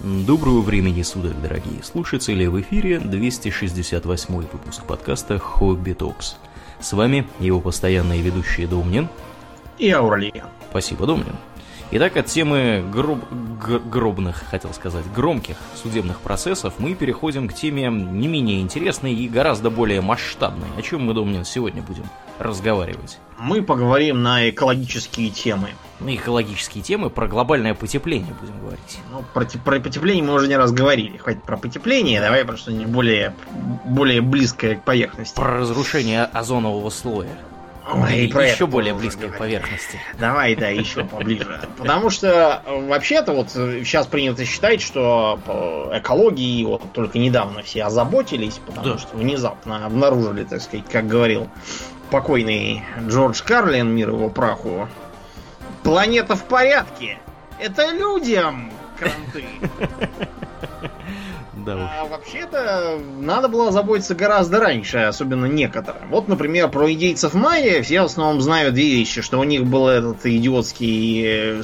Доброго времени суток, дорогие слушатели! В эфире 268 выпуск подкаста «Хобби Токс». С вами его постоянные ведущие Домнин и Аурлиен. Спасибо, Домнин. Итак, от темы гроб... гробных, хотел сказать, громких судебных процессов мы переходим к теме не менее интересной и гораздо более масштабной. О чем мы, Домнин, сегодня будем разговаривать? Мы поговорим на экологические темы. На экологические темы, про глобальное потепление будем говорить. Ну, про, про потепление мы уже не раз говорили. Хватит про потепление, давай про что-нибудь более, более близкое к поверхности. Про разрушение озонового слоя. Ой, и про еще более близкой к поверхности. Давай, да, еще поближе. Потому что вообще-то вот сейчас принято считать, что экологии вот только недавно все озаботились, потому да. что внезапно обнаружили, так сказать, как говорил покойный Джордж Карлин, мир его праху, планета в порядке. Это людям кранты. Да уж. А вообще-то надо было заботиться гораздо раньше, особенно некоторым. Вот, например, про индейцев майя все в основном знают две вещи, что у них был этот идиотский э,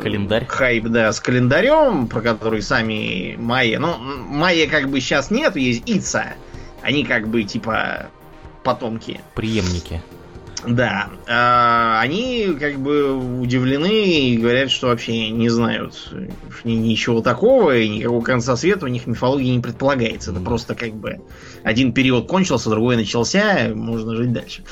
календарь. Хайп, да, с календарем, про который сами майя. Ну, майя как бы сейчас нет, есть Ица. Они как бы типа потомки. Преемники. Да, э, они как бы удивлены и говорят, что вообще не знают ничего такого, и никакого конца света у них мифологии не предполагается. Это просто как бы один период кончился, другой начался, можно жить дальше.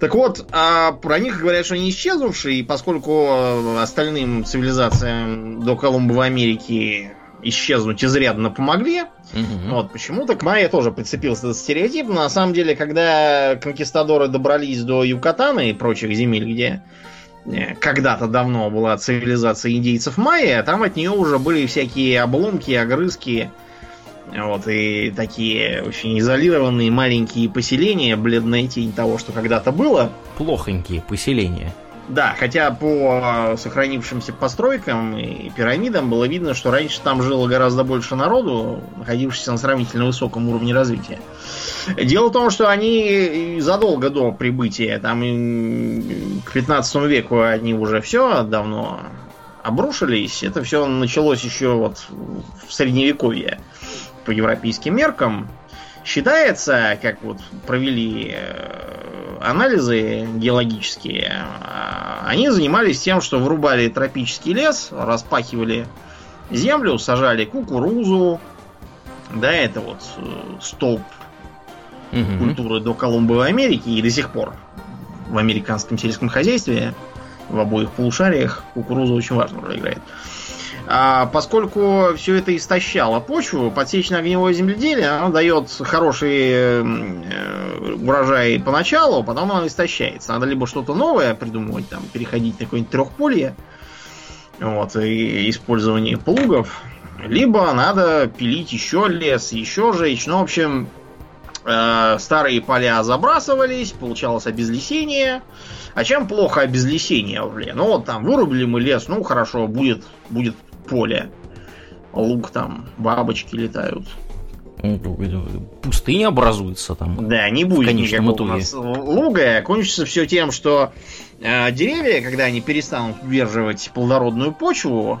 Так вот, а про них говорят, что они исчезнувшие, и поскольку остальным цивилизациям до Колумба в Америке исчезнуть изрядно помогли. Угу. Вот почему-то к Майе тоже прицепился этот стереотип. Но на самом деле, когда конкистадоры добрались до Юкатана и прочих земель, где э, когда-то давно была цивилизация индейцев майя, там от нее уже были всякие обломки, огрызки, вот, и такие очень изолированные маленькие поселения, бледная тень того, что когда-то было. Плохонькие поселения. Да, хотя по сохранившимся постройкам и пирамидам было видно, что раньше там жило гораздо больше народу, находившихся на сравнительно высоком уровне развития. Дело в том, что они задолго до прибытия, там к 15 веку они уже все давно обрушились. Это все началось еще вот в средневековье по европейским меркам. Считается, как вот провели э, анализы геологические, э, они занимались тем, что врубали тропический лес, распахивали землю, сажали кукурузу, да, это вот э, столб угу. культуры до Колумбовой Америки и до сих пор в американском сельском хозяйстве в обоих полушариях кукуруза очень важную роль играет. А поскольку все это истощало почву, подсечно-огневое земледелие оно дает хороший э, урожай поначалу, потом оно истощается. Надо либо что-то новое придумывать, там, переходить на какое-нибудь трехполье, вот, и использование плугов, либо надо пилить еще лес, еще жечь. Ну, в общем, э, старые поля забрасывались, получалось обезлесение. А чем плохо обезлесение, блин? Ну вот там вырубили мы лес, ну хорошо, будет, будет поле. Лук там, бабочки летают. Пустыня образуется там. Да, не будет никакого итоге. у нас луга. Кончится все тем, что э, деревья, когда они перестанут удерживать плодородную почву,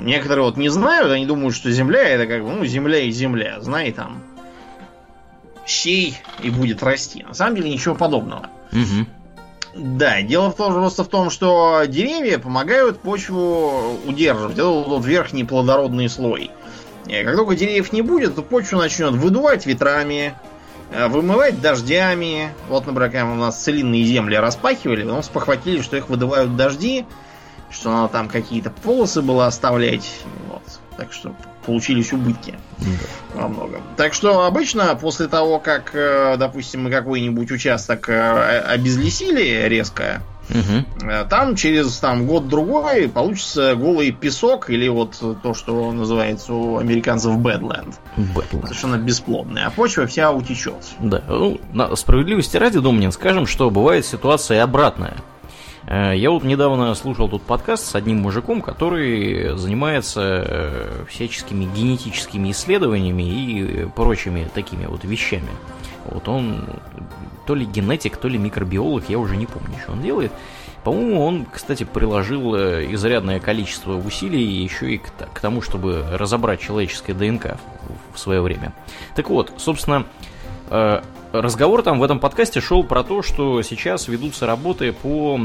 некоторые вот не знают, они думают, что земля это как бы, ну, земля и земля. Знай там, сей и будет расти. На самом деле ничего подобного. Угу. Да, дело в том, просто в том, что деревья помогают почву удерживать. Это вот верхний плодородный слой. И как только деревьев не будет, то почву начнет выдувать ветрами, э, вымывать дождями. Вот, например, у нас целинные земли распахивали, потом спохватили, что их выдувают дожди, что надо там какие-то полосы было оставлять. Вот. Так что получились убытки во многом. Так что обычно после того, как, э, допустим, мы какой-нибудь участок э, обезлесили резко, Угу. Там через там, год-другой получится голый песок или вот то, что называется у американцев. Badland. Совершенно бесплодный. А почва вся утечет. Да. Ну, на справедливости ради, Домнин, скажем, что бывает ситуация обратная. Э, я вот недавно слушал тут подкаст с одним мужиком, который занимается э, всяческими генетическими исследованиями и прочими такими вот вещами. Вот он то ли генетик, то ли микробиолог, я уже не помню, что он делает. По-моему, он, кстати, приложил э, изрядное количество усилий еще и к, тому, чтобы разобрать человеческое ДНК в, свое время. Так вот, собственно, разговор там в этом подкасте шел про то, что сейчас ведутся работы по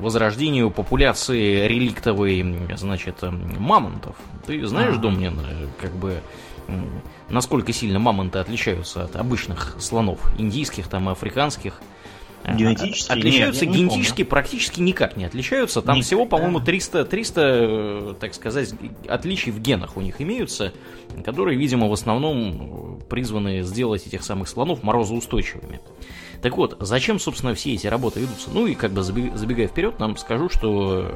возрождению популяции реликтовой, значит, мамонтов. Ты знаешь, Домнин, как бы насколько сильно мамонты отличаются от обычных слонов, индийских, там, африканских? Генетически? Отличаются Нет, генетически, практически никак не отличаются. Там Никак, всего, по-моему, да. 300, 300, э, так сказать, отличий в генах у них имеются, которые, видимо, в основном призваны сделать этих самых слонов морозоустойчивыми. Так вот, зачем, собственно, все эти работы ведутся? Ну и как бы забегая вперед, нам скажу, что,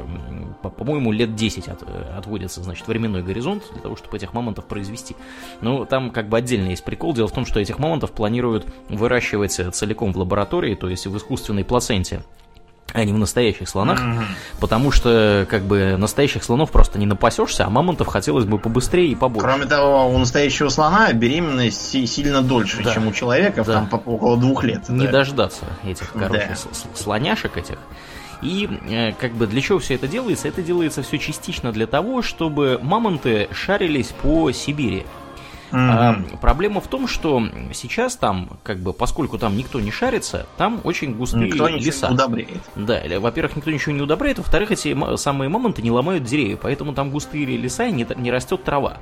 по-моему, лет 10 от, отводится, значит, временной горизонт для того, чтобы этих мамонтов произвести. Но там как бы отдельно есть прикол. Дело в том, что этих мамонтов планируют выращивать целиком в лаборатории, то есть в искусственной плаценте а не в настоящих слонах, Мгм. потому что как бы настоящих слонов просто не напасешься, а мамонтов хотелось бы побыстрее и побольше. Кроме того, у настоящего слона беременность си- сильно дольше, Да. чем у человека, Да. там по- около двух лет. не Да. дождаться этих, короче, Да. слоняшек этих. И э, как бы для чего все это делается? Это делается все частично для того, чтобы мамонты шарились по Сибири. А, Мгм. проблема в том, что сейчас там, как бы, поскольку там никто не шарится, там очень густые Никто леса. не удобряет. Да, во-первых, никто ничего не удобряет, во-вторых, эти самые мамонты не ломают деревья, поэтому там густые леса и не, не растет трава.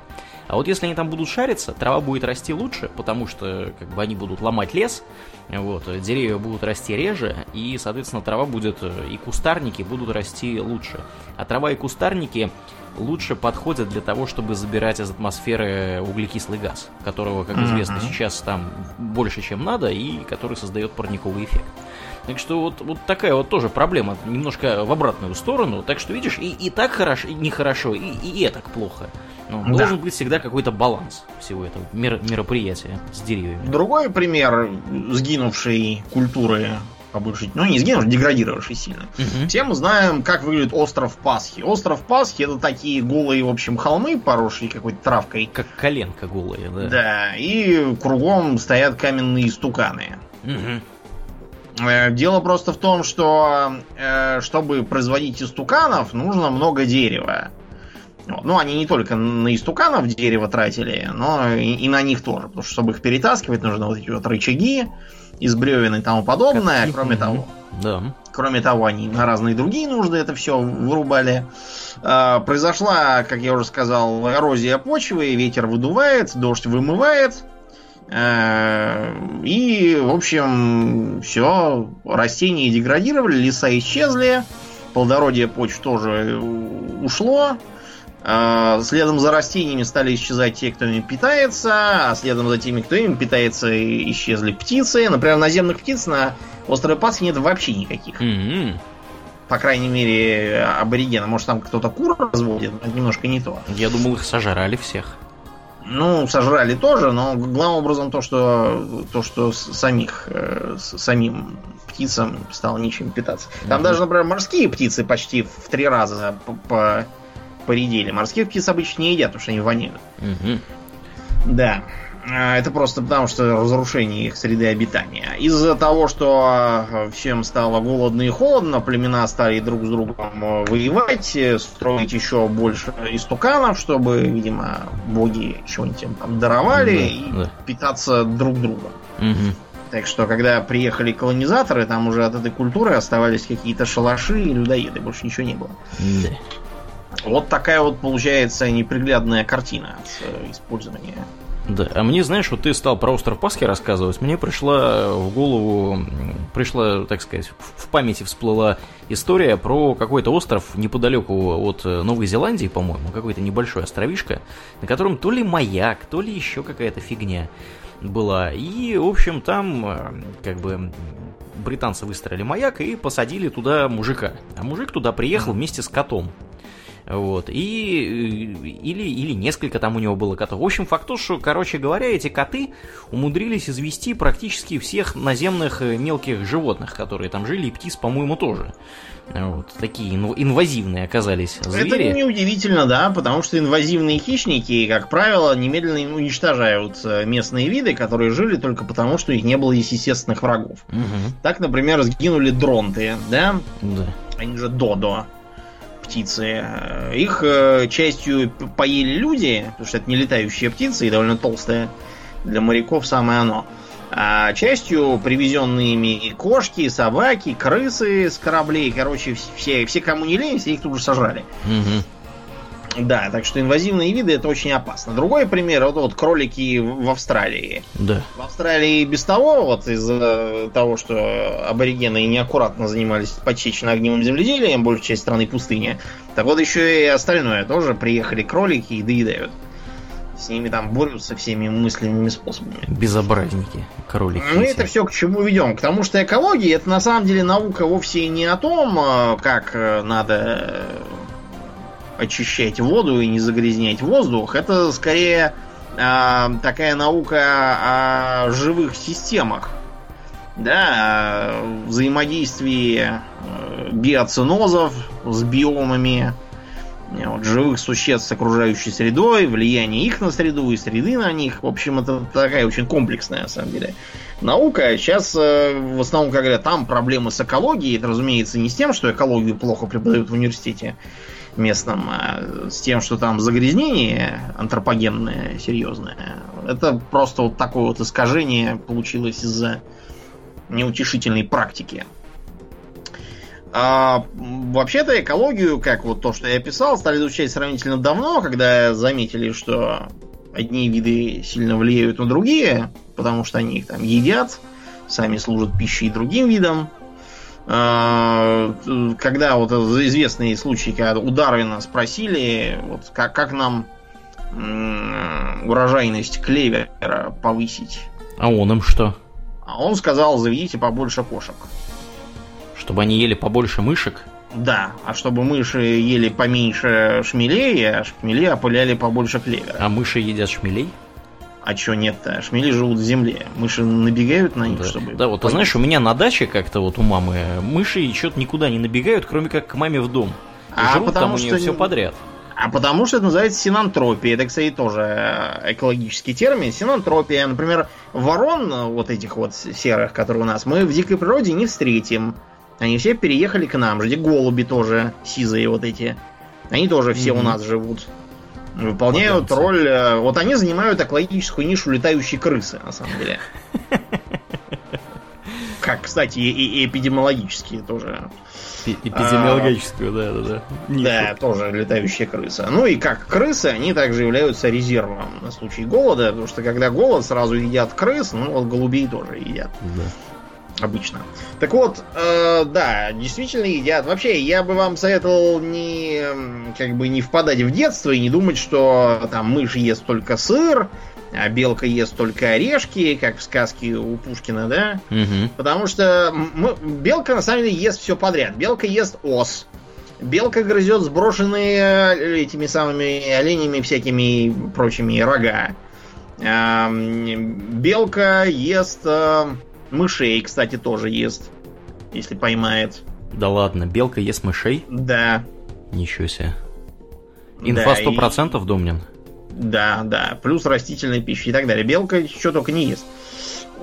А вот если они там будут шариться, трава будет расти лучше, потому что как бы они будут ломать лес, вот, деревья будут расти реже, и, соответственно, трава будет, и кустарники будут расти лучше. А трава и кустарники лучше подходят для того, чтобы забирать из атмосферы углекислый газ, которого, как известно, сейчас там больше, чем надо, и который создает парниковый эффект. Так что вот, вот такая вот тоже проблема, немножко в обратную сторону. Так что, видишь, и, и так хорошо, и нехорошо, и, и это такНу, Да. Должен быть всегда какой-то баланс всего этого мер- мероприятия с деревьями. Другой пример сгинувшей культуры, по большей- ну не сгинувшей, деградировавшей сильно. Мгм. Все мы знаем, как выглядит остров Пасхи. Остров Пасхи это такие голые, в общем, холмы, поросшие какой-то травкой. Как коленка голая, да. Да, и кругом стоят каменные стуканы. Мгм. Э, Дело просто в том, что э, чтобы производить истуканов, нужно много дерева. Ну, они не только на истуканов дерево тратили, но и, и на них тоже. Потому что, чтобы их перетаскивать, нужно вот эти вот рычаги из бревен и тому подобное. Катки. Кроме того, Да. Кроме того, они на разные другие нужды это все вырубали. Э, Произошла, как я уже сказал, эрозия почвы, ветер выдувает, дождь вымывает. Э, И, в общем, все, растения деградировали, леса исчезли, плодородие почв тоже ушло. Э, Следом за растениями стали исчезать те, кто ими питается, а следом за теми, кто ими питается, исчезли птицы. Например, наземных птиц на острове Пасхи нет вообще никаких. Мгм. По крайней мере, аборигена. Может, там кто-то кур разводит, но это немножко не то. Я думал, их сожрали всех. Ну, сожрали тоже, но главным образом то, что, то, что самих, э, самим птицам стало нечем питаться. Там Мгм. даже, например, морские птицы почти в три раза по- по- поредели. Морских птиц обычно не едят, потому что они воняют. Мгм. Да. А, Это просто потому, что разрушение их среды обитания. Из-за того, что э, всем стало голодно и холодно, племена стали друг с другом э, воевать, э, строить еще больше истуканов, чтобы, видимо, боги чего-нибудь им там даровали Да, и да. питаться друг другом. Мгм. Так что, когда приехали колонизаторы, там уже от этой культуры оставались какие-то шалаши и людоеды, больше ничего не было. Да. Вот такая вот получается неприглядная картина с э, использования Да, а мне, знаешь, вот ты стал про остров Пасхи рассказывать, мне пришла в голову, пришла, так сказать, в памяти всплыла история про какой-то остров неподалеку от э, Новой Зеландии, по-моему, какой-то небольшой островишко, на котором то ли маяк, то ли еще какая-то фигня была. И, в общем, там э, как бы британцы выстроили маяк и посадили туда мужика. А мужик туда приехал вместе с котом. Вот. И, или, или несколько там у него было котов. В общем, факт то, что, короче говоря, эти коты умудрились извести практически всех наземных мелких животных, которые там жили, и птиц, по-моему, тоже. Вот, такие инвазивные оказались звери. Это неудивительно, да, потому что инвазивные хищники, как правило, немедленно уничтожают э, местные виды, которые жили только потому, что их не было естественных врагов. Угу. Так, например, сгинули дронты, да? Да. Они же додо птицы. Их э, частью поели люди, потому что это не летающие птицы и довольно толстые. Для моряков самое оно. А частью привезенные ими кошки, собаки, крысы с кораблей, короче, все, все кому не лень, все их тут же сожрали. Угу. Да, так что инвазивные виды это очень опасно. Другой пример, вот, вот кролики в Австралии. Да. В Австралии без того, вот из-за того, что аборигены неаккуратно занимались почечно-огневым земледелием, большая часть страны пустыня, так вот еще и остальное тоже приехали кролики и доедают. С ними там борются всеми мысленными способами. Безобразники, кролики. Мы это все к чему ведем? К тому, что экология это на самом деле наука вовсе не о том, э, как э, надо э, очищать воду и не загрязнять воздух. Это скорее э, такая наука о живых системах. Да, о взаимодействии биоцинозов с биомами, вот, живых существ с окружающей средой, влияние их на среду и среды на них. В общем, это такая очень комплексная, на самом деле, наука. Сейчас э, в основном, говорят, там проблемы с экологией. Это, разумеется, не с тем, что экологию плохо преподают в университете местном, а с тем, что там загрязнение антропогенное, серьезное. Это просто вот такое вот искажение получилось из-за неутешительной практики. А, вообще-то экологию, как вот то, что я писал, стали изучать сравнительно давно, когда заметили, что одни виды сильно влияют на другие, потому что они их там едят, сами служат пищей другим видам. А, когда вот известные случаи, когда у Дарвина спросили, вот как, как нам урожайность клевера повысить. А он им что? А он сказал, заведите побольше кошек. Чтобы они ели побольше мышек? Да, а чтобы мыши ели поменьше шмелей, а шмели опыляли побольше клевера. А мыши едят шмелей? А чё нет-то? Шмели живут в земле. Мыши набегают на них, да. чтобы... Да, вот ты знаешь, у меня на даче как-то вот у мамы мыши что-то никуда не набегают, кроме как к маме в дом. И а живут там у нее что... все подряд. А потому что это называется синантропия. Это, кстати, тоже экологический термин. Синантропия. Например, ворон вот этих вот серых, которые у нас, мы в дикой природе не встретим. Они все переехали к нам. Жди голуби тоже, сизые вот эти. Они тоже все mm-hmm. у нас живут. Выполняют роль... Э, вот они занимают экологическую нишу летающей крысы, на самом деле. Как, кстати, и, и эпидемиологические тоже. Эпидемиологическую, да, да, да. Да, тоже летающая крыса. Ну и как крысы, они также являются резервом на случай голода, потому что когда голод, сразу едят крыс, ну вот голубей тоже едят. Да обычно. Так вот, э, да, действительно едят. Вообще, я бы вам советовал не как бы не впадать в детство и не думать, что там мышь ест только сыр, а белка ест только орешки, как в сказке у Пушкина, да? Угу. Потому что мы, белка на самом деле ест все подряд. Белка ест ос. Белка грызет сброшенные э, этими самыми оленями всякими прочими рога. Белка ест э, Мышей, кстати, тоже ест, если поймает. Да ладно, белка ест мышей? Да. Ничего себе. Инфа сто процентов, и... Домнин? Да, да. Плюс растительная пища и так далее. Белка что только не ест.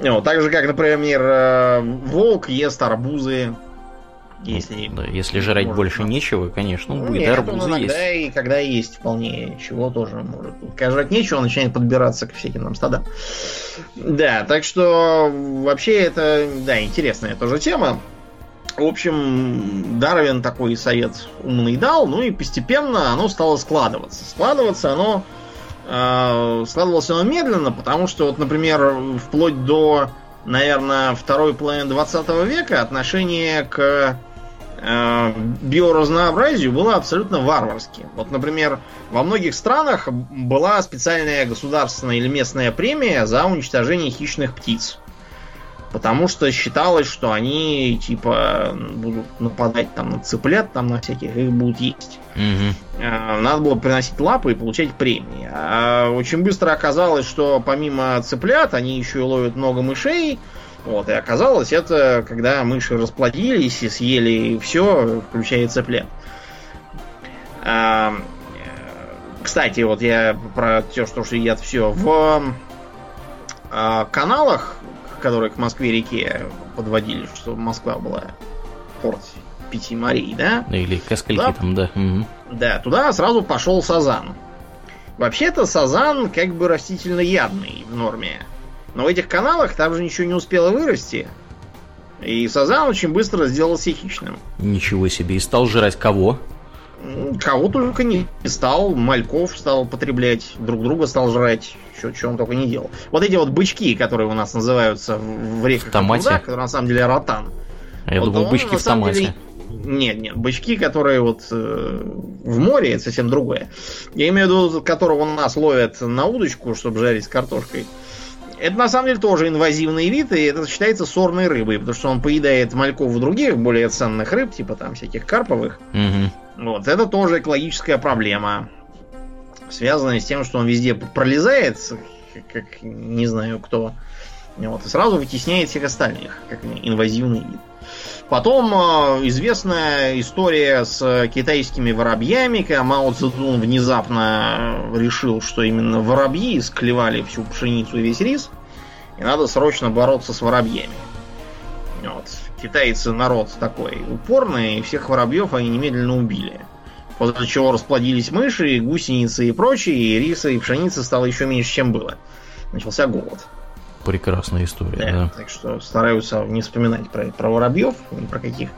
Вот, так же, как, например, э, волк ест арбузы, если, да, если жрать может, больше нечего, конечно, он будет Нет, арбузы он иногда есть. и когда есть вполне чего тоже может. Когда жрать нечего, он начинает подбираться к всяким нам стадам. Да, так что вообще это, да, интересная тоже тема. В общем, Дарвин такой совет умный дал, ну и постепенно оно стало складываться. Складываться оно э, складывалось оно медленно, потому что, вот, например, вплоть до, наверное, второй половины 20 века отношение к биоразнообразию было абсолютно варварским. Вот, например, во многих странах была специальная государственная или местная премия за уничтожение хищных птиц. Потому что считалось, что они типа будут нападать там на цыплят, там на всяких, их будут есть. Угу. Надо было приносить лапы и получать премии. А очень быстро оказалось, что помимо цыплят они еще и ловят много мышей. Вот, и оказалось, это когда мыши расплодились и съели все, включая цыплят. А, кстати, вот я про то, что едят все. В а, каналах, которые к Москве-реке подводили, что Москва была порт пяти морей, да? Или к да? там, да. Угу. Да, туда сразу пошел сазан. Вообще-то сазан как бы растительно ядный в норме. Но в этих каналах там же ничего не успело вырасти. И сазан очень быстро сделался хищным. Ничего себе. И стал жрать кого? Кого только не стал. Мальков стал потреблять, друг друга стал жрать. Что, что он только не делал. Вот эти вот бычки, которые у нас называются в реках в томате? Которые на самом деле ротан. А я вот думал, бычки в томате. Деле... Нет, нет, бычки, которые вот э, в море, это совсем другое. Я имею в виду, которого у нас ловят на удочку, чтобы жарить с картошкой. Это на самом деле тоже инвазивный вид, и это считается сорной рыбой, потому что он поедает мальков других, более ценных рыб, типа там всяких карповых. Угу. Вот, это тоже экологическая проблема, связанная с тем, что он везде пролезает, как не знаю кто, вот, и сразу вытесняет всех остальных, как инвазивный вид. Потом э, известная история с китайскими воробьями, когда Мао Цзэдун внезапно решил, что именно воробьи склевали всю пшеницу и весь рис, и надо срочно бороться с воробьями. Вот. Китайцы народ такой упорный, и всех воробьев они немедленно убили. После чего расплодились мыши, гусеницы и прочие, и риса и пшеницы стало еще меньше, чем было. Начался голод. Прекрасная история, да. да. Так что стараются не вспоминать про, про воробьев, ни про каких.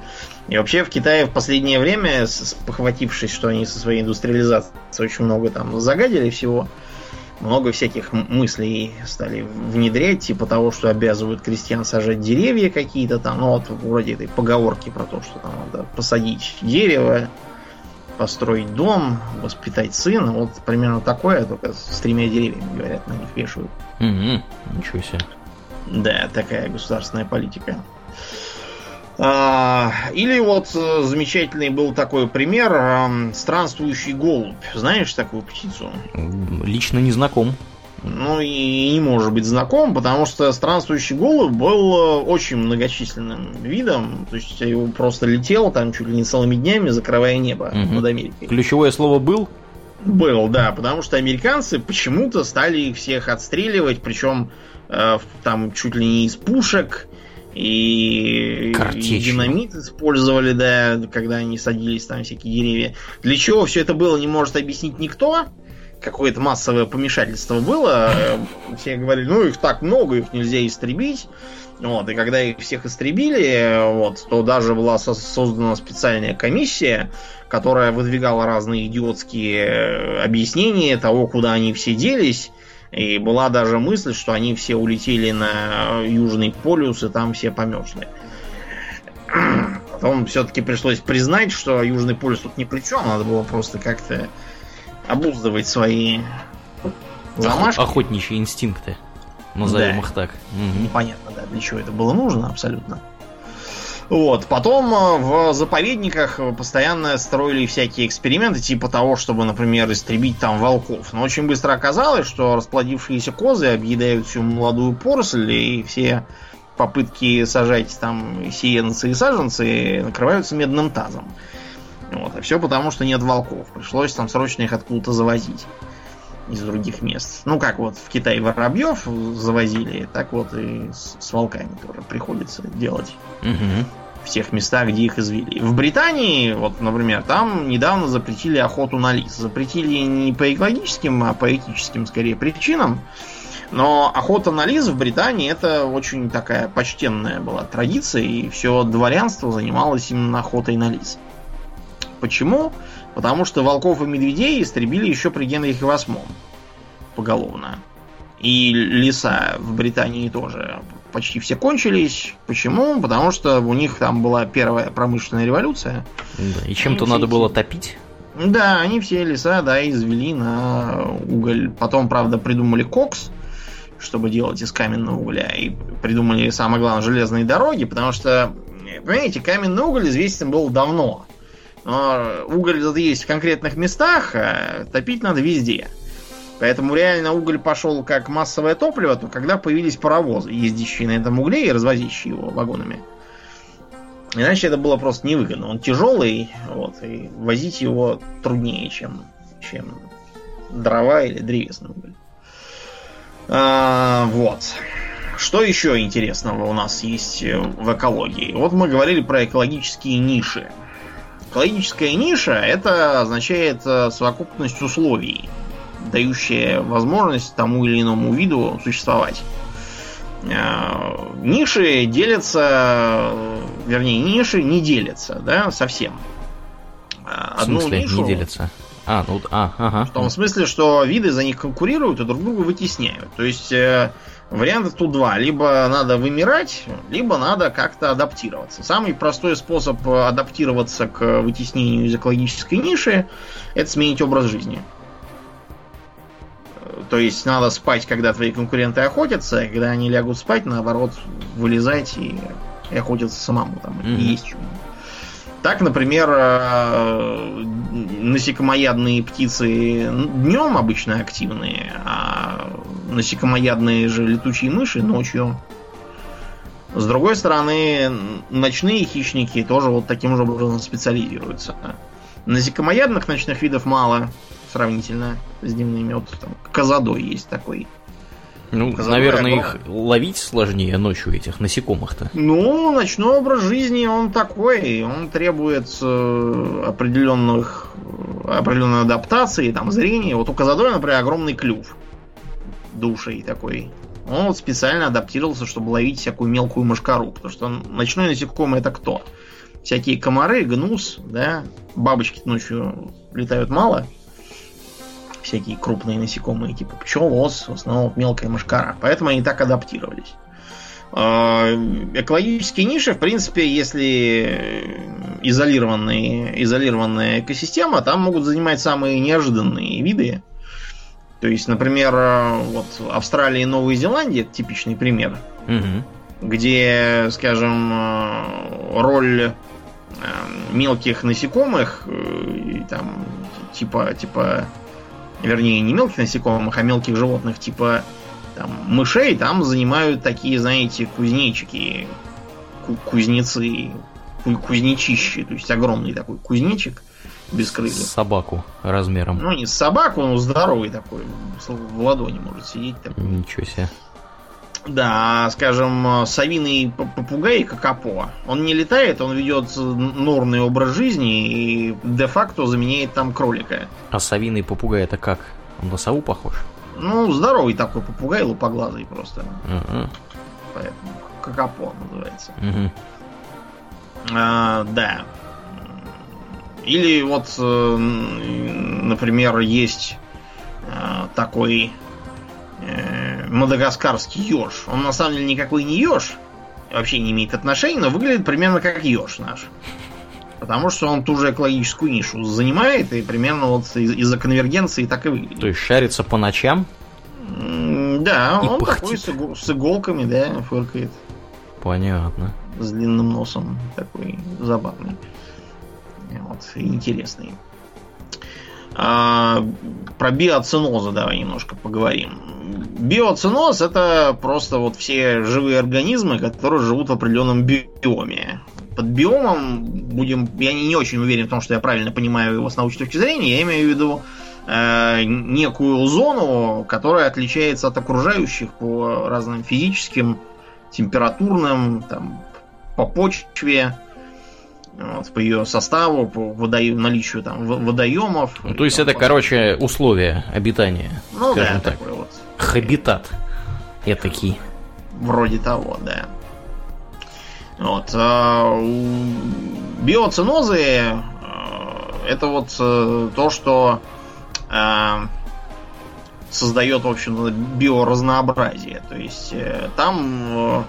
И вообще в Китае в последнее время, похватившись, что они со своей индустриализацией очень много там загадили всего, много всяких мыслей стали внедрять, типа того, что обязывают крестьян сажать деревья какие-то там, ну вот вроде этой поговорки про то, что там надо посадить дерево, построить дом, воспитать сына. Вот примерно такое, только с тремя деревьями, говорят, на них вешают. Угу, ничего себе. Да, такая государственная политика. А, или вот э, замечательный был такой пример странствующий голубь. Знаешь такую птицу? Лично не знаком ну и не может быть знаком, потому что странствующий голубь был э, очень многочисленным видом, то есть его просто летел там чуть ли не целыми днями, закрывая небо угу. над Америкой. Ключевое слово был? Был, да, потому что американцы почему-то стали их всех отстреливать, причем э, там чуть ли не из пушек, и Картечью. динамит использовали, да, когда они садились там всякие деревья. Для чего все это было, не может объяснить никто какое-то массовое помешательство было. Все говорили, ну их так много, их нельзя истребить. Вот, и когда их всех истребили, вот, то даже была создана специальная комиссия, которая выдвигала разные идиотские э, объяснения того, куда они все делись. И была даже мысль, что они все улетели на Южный полюс и там все померзли. Потом все-таки пришлось признать, что Южный полюс тут ни при чем, надо было просто как-то обуздывать свои замашки. Охотничьи инстинкты. Назовем да. их так. Угу. Непонятно, да, для чего это было нужно абсолютно. Вот. Потом э, в заповедниках постоянно строили всякие эксперименты, типа того, чтобы, например, истребить там волков. Но очень быстро оказалось, что расплодившиеся козы объедают всю молодую поросль, и все попытки сажать там сеянцы и саженцы накрываются медным тазом. Вот. А все потому, что нет волков. Пришлось там срочно их откуда-то завозить из других мест. Ну, как вот в Китае воробьев завозили, так вот и с, с волками тоже приходится делать. Угу. В тех местах, где их извели. В Британии, вот, например, там недавно запретили охоту на лис. Запретили не по экологическим, а по этическим, скорее, причинам. Но охота на лис в Британии это очень такая почтенная была традиция, и все дворянство занималось именно охотой на лис. Почему? Потому что волков и медведей истребили еще при Генрихе VIII поголовно. И леса в Британии тоже почти все кончились. Почему? Потому что у них там была первая промышленная революция. Да, и чем-то надо эти... было топить. Да, они все леса, да, извели на уголь. Потом, правда, придумали кокс, чтобы делать из каменного угля. И придумали, самое главное, железные дороги, потому что, понимаете, каменный уголь известен был давно. Но уголь это есть в конкретных местах, а топить надо везде. Поэтому реально уголь пошел как массовое топливо, то когда появились паровозы, ездящие на этом угле и развозящие его вагонами. Иначе это было просто невыгодно. Он тяжелый, вот, и возить его труднее, чем, чем дрова или древесный уголь. А, вот. Что еще интересного у нас есть в экологии? Вот мы говорили про экологические ниши. Экологическая ниша это означает э, совокупность условий, дающая возможность тому или иному виду существовать. Э, ниши делятся, вернее, ниши не делятся, да, совсем. Одну в смысле, нишу, не делятся? А, ну, а, ага. В том смысле, что виды за них конкурируют и друг друга вытесняют. То есть э, вариантов тут два. Либо надо вымирать, либо надо как-то адаптироваться. Самый простой способ адаптироваться к вытеснению из экологической ниши это сменить образ жизни. То есть надо спать, когда твои конкуренты охотятся, а когда они лягут спать, наоборот, вылезать и, и охотиться самому там, mm-hmm. и есть чему. Так, например, э, насекомоядные птицы днем обычно активные, а насекомоядные же летучие мыши ночью. С другой стороны, ночные хищники тоже вот таким же образом специализируются. Насекомоядных ночных видов мало сравнительно с дневными. Вот там козадой есть такой. Ну, Казалось, наверное, их ловить сложнее ночью, этих насекомых-то. Ну, ночной образ жизни, он такой. Он требует э, определенных определенной адаптации, там, зрения. Вот у Казадоя, например, огромный клюв душей такой. Он вот специально адаптировался, чтобы ловить всякую мелкую мошкару. Потому что ночной насекомый это кто? Всякие комары, гнус, да. Бабочки ночью летают мало всякие крупные насекомые, типа пчел, ос, в основном мелкая мышкара. Поэтому они так адаптировались. А, экологические ниши, в принципе, если изолированные, изолированная экосистема, там могут занимать самые неожиданные виды. То есть, например, вот Австралия и Новая Зеландия это типичный пример, угу. где, скажем, роль э, мелких насекомых, э, там, типа, типа вернее, не мелких насекомых, а мелких животных, типа там, мышей, там занимают такие, знаете, кузнечики, кузнецы, кузнечищи, то есть огромный такой кузнечик без крыльев. Собаку размером. Ну, не собаку, он здоровый такой, в ладони может сидеть. Такой. Ничего себе. Да, скажем, совиный попугай Кокопо, он не летает, он ведет норный образ жизни и де-факто заменяет там кролика. А совиный попугай это как? Он на сову похож? Ну, здоровый такой попугай, лупоглазый просто. Uh-huh. Поэтому Кокопо называется. Uh-huh. А, да. Или вот, э, например, есть э, такой э, мадагаскарский еж. Он на самом деле никакой не еж, вообще не имеет отношения, но выглядит примерно как еж наш. Потому что он ту же экологическую нишу занимает, и примерно вот из- из-за конвергенции так и выглядит. То есть шарится по ночам? Да, и он пыхтит. такой с иголками, да, фыркает. Понятно. С длинным носом, такой забавный. Вот, интересный. А, про биоцинозы давай немножко поговорим. Биоциноз это просто вот все живые организмы, которые живут в определенном биоме. Под биомом будем, я не, не очень уверен в том, что я правильно понимаю его с научной точки зрения, я имею в виду э, некую зону, которая отличается от окружающих по разным физическим, температурным, там, по почве, вот, по ее составу, по водо... наличию там водоемов. Ну, то есть это, короче, условия обитания. Ну да, так. такой вот. Хабитат. Я такие. Вроде того, да. Вот. А, биоцинозы э, это вот э, то, что э, создает, в общем, биоразнообразие. То есть там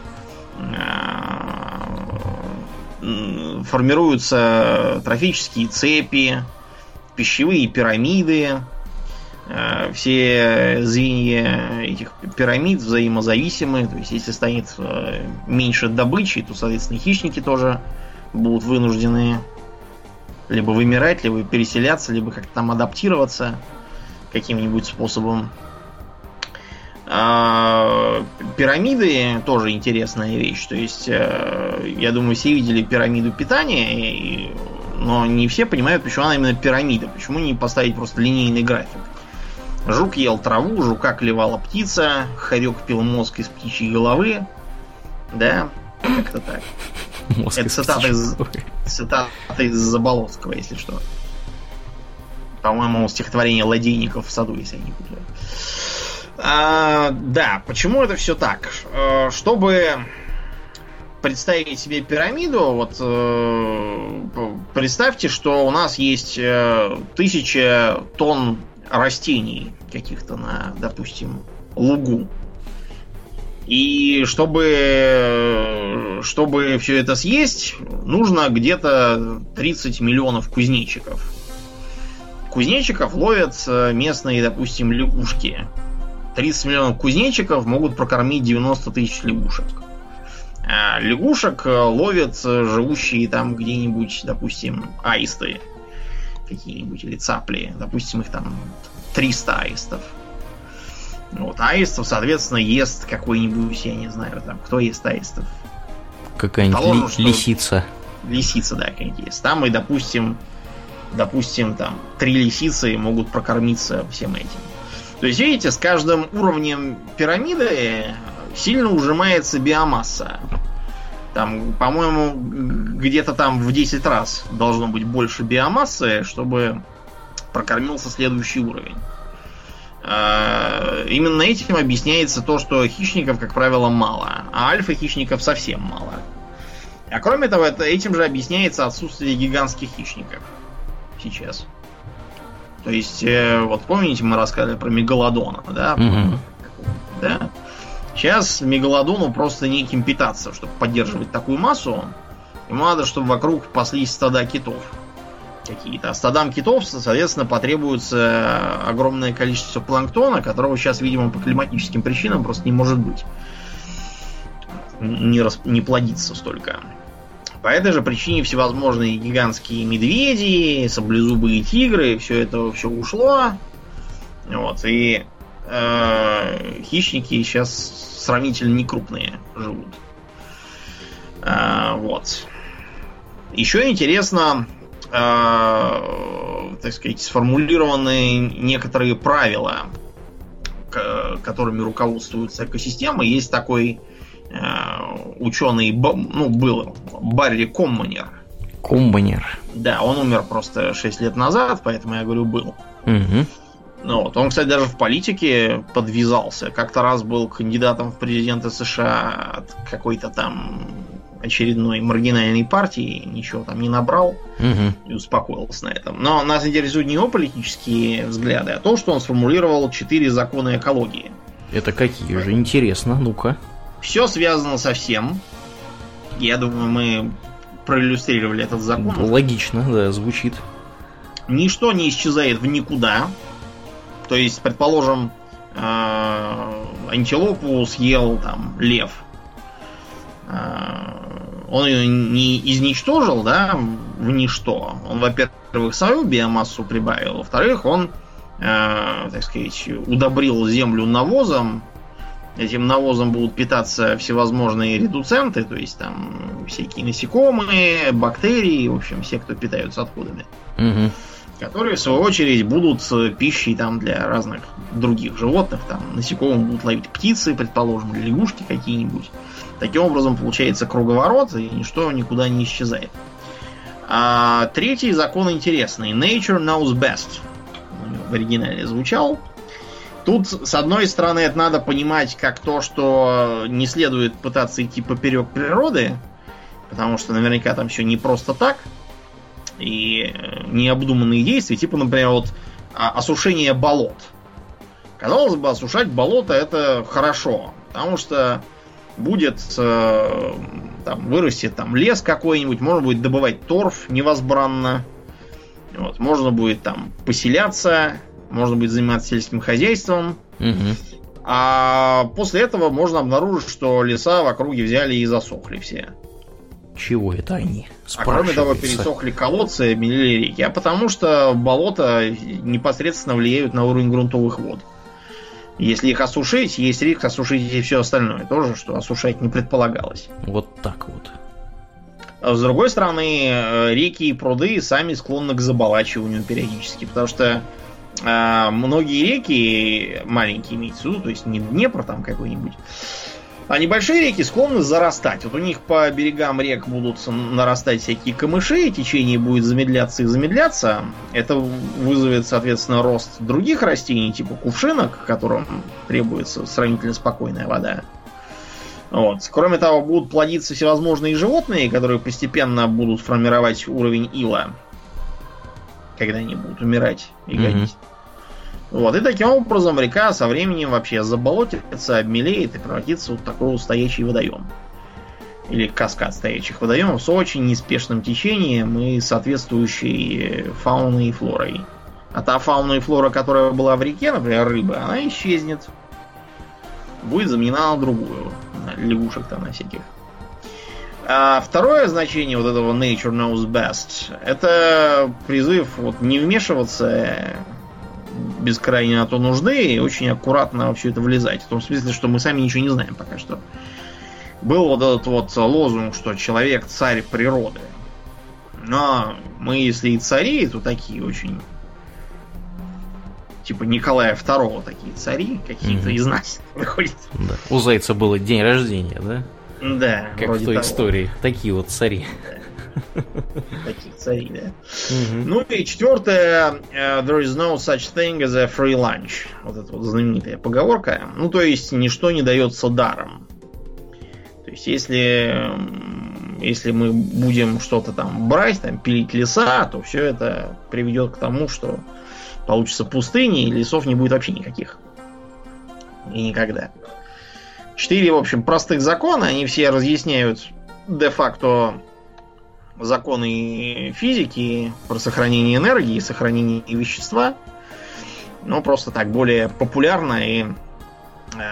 формируются трофические цепи, пищевые пирамиды, Э, все звенья этих пирамид взаимозависимы. То есть, если станет э, меньше добычи, то, соответственно, хищники тоже будут вынуждены либо вымирать, либо переселяться, либо как-то там адаптироваться каким-нибудь способом. А, пирамиды тоже интересная вещь. То есть, э, я думаю, все видели пирамиду питания, но не все понимают, почему она именно пирамида. Почему не поставить просто линейный график. Жук ел траву, жука клевала птица, хорек пил мозг из птичьей головы. Да, как-то так. Мозг Это цитата из, цитата из Заболоцкого, если что. По-моему, стихотворение Ладейников в саду, если я не путаю. А, да, почему это все так? А, чтобы представить себе пирамиду, вот э, представьте, что у нас есть э, тысяча тонн растений каких-то на, допустим, лугу. И чтобы, чтобы все это съесть, нужно где-то 30 миллионов кузнечиков. Кузнечиков ловят э, местные, допустим, лягушки. 30 миллионов кузнечиков могут прокормить 90 тысяч лягушек. А лягушек э, ловят э, живущие там где-нибудь, допустим, аисты какие-нибудь или цапли. Допустим, их там 300 аистов. Вот, аистов, соответственно, ест какой-нибудь, я не знаю, там, кто ест аистов? Какая-нибудь ли, лисица. Лисица, да, какая-нибудь есть. Там и, допустим, допустим, там, три лисицы могут прокормиться всем этим. То есть, видите, с каждым уровнем пирамиды сильно ужимается биомасса. Там, по-моему, где-то там в 10 раз должно быть больше биомассы, чтобы прокормился следующий уровень. А, именно этим объясняется то, что хищников, как правило, мало, а альфа-хищников совсем мало. А кроме того, это, этим же объясняется отсутствие гигантских хищников сейчас. То есть, э, вот помните, мы рассказывали про мегалодона, да? Угу. Да. Сейчас мегалодону просто неким питаться, чтобы поддерживать такую массу. Ему надо, чтобы вокруг паслись стада китов какие-то. А стадам китов, соответственно, потребуется огромное количество планктона, которого сейчас, видимо, по климатическим причинам просто не может быть. Не, рас... не плодится столько. По этой же причине всевозможные гигантские медведи, саблезубые тигры, все это все ушло. Вот, и э, хищники сейчас сравнительно некрупные живут. Э, вот. Еще интересно, э, так сказать, сформулированы некоторые правила, которыми руководствуется экосистема. Есть такой э, ученый, ну, был, Барри Комманер. Комманер. Да, он умер просто 6 лет назад, поэтому я говорю, был. Угу. Ну, вот. Он, кстати, даже в политике подвязался. Как-то раз был кандидатом в президенты США от какой-то там очередной маргинальной партии, ничего там не набрал угу. и успокоился на этом. Но нас интересуют не его политические взгляды, а то, что он сформулировал четыре закона экологии. Это какие же? Интересно, ну-ка. Все связано со всем. Я думаю, мы проиллюстрировали этот закон. Логично, да, звучит. Ничто не исчезает в никуда. То есть, предположим, э, антилопу съел там лев. Э, он ее не изничтожил, да, в ничто. Он, во-первых, свою биомассу прибавил, во-вторых, он, э, так сказать, удобрил землю навозом. Этим навозом будут питаться всевозможные редуценты, то есть там всякие насекомые, бактерии, в общем, все, кто питаются отходами. Угу. Которые, в свою очередь, будут пищей там для разных других животных. Там насекомых будут ловить птицы, предположим, или лягушки какие-нибудь. Таким образом, получается круговорот, и ничто никуда не исчезает. А третий закон интересный. Nature knows best. В оригинале звучал. Тут, с одной стороны, это надо понимать как то, что не следует пытаться идти поперек природы, потому что наверняка там все не просто так, и необдуманные действия, типа, например, вот а, осушение болот. Казалось бы, осушать болото это хорошо, потому что будет э, там вырастет там лес какой-нибудь, можно будет добывать торф невозбранно. Вот, можно будет там поселяться, можно будет заниматься сельским хозяйством. Мгм. А после этого можно обнаружить, что леса в округе взяли и засохли все. Чего это они? А кроме того, пересохли колодцы, обмелели реки. А потому что болота непосредственно влияют на уровень грунтовых вод. Если их осушить, есть риск осушить и все остальное. Тоже, что осушать не предполагалось. Вот так вот. А С другой стороны, э, реки и пруды сами склонны к заболачиванию периодически, потому что многие реки, маленькие имеется в виду, то есть не Днепр там какой-нибудь, а небольшие реки склонны зарастать. Вот у них по берегам рек будут нарастать всякие камыши, течение будет замедляться и замедляться. Это вызовет, соответственно, рост других растений, типа кувшинок, которым требуется сравнительно спокойная вода. Вот. Кроме того, будут плодиться всевозможные животные, которые постепенно будут формировать уровень ила, когда они будут умирать и гонить. Вот. И таким образом река со временем вообще заболотится, обмелеет и превратится в вот такой вот стоячий водоем. Или каскад стоячих водоемов с очень неспешным течением и соответствующей фауной и флорой. А та фауна и флора, которая была в реке, например, рыба, она исчезнет. Будет заменена на другую. На лягушек там на всяких. А второе значение вот этого Nature Knows Best это призыв вот не вмешиваться без крайней на то нужды и очень аккуратно во все это влезать. В том смысле, что мы сами ничего не знаем пока что. Был вот этот вот лозунг, что человек царь природы. Но мы, если и цари, то такие очень типа Николая II такие цари какие-то Мгм. из нас выходят. Да. У Зайца было день рождения, да? Да, Как в той того. истории. Такие вот цари. Таких царей, да. Ну и четвертое, э, there is no such thing as a free lunch. Вот эта вот знаменитая поговорка. Ну, то есть, ничто не дается даром. То есть, если, если мы будем что-то там брать, там, пилить леса, то все это приведет к тому, что получится пустыни, и лесов не будет вообще никаких. И никогда. Четыре, в общем, простых закона, они все разъясняют де-факто законы физики про сохранение энергии, сохранение вещества. Но просто так более популярно и э,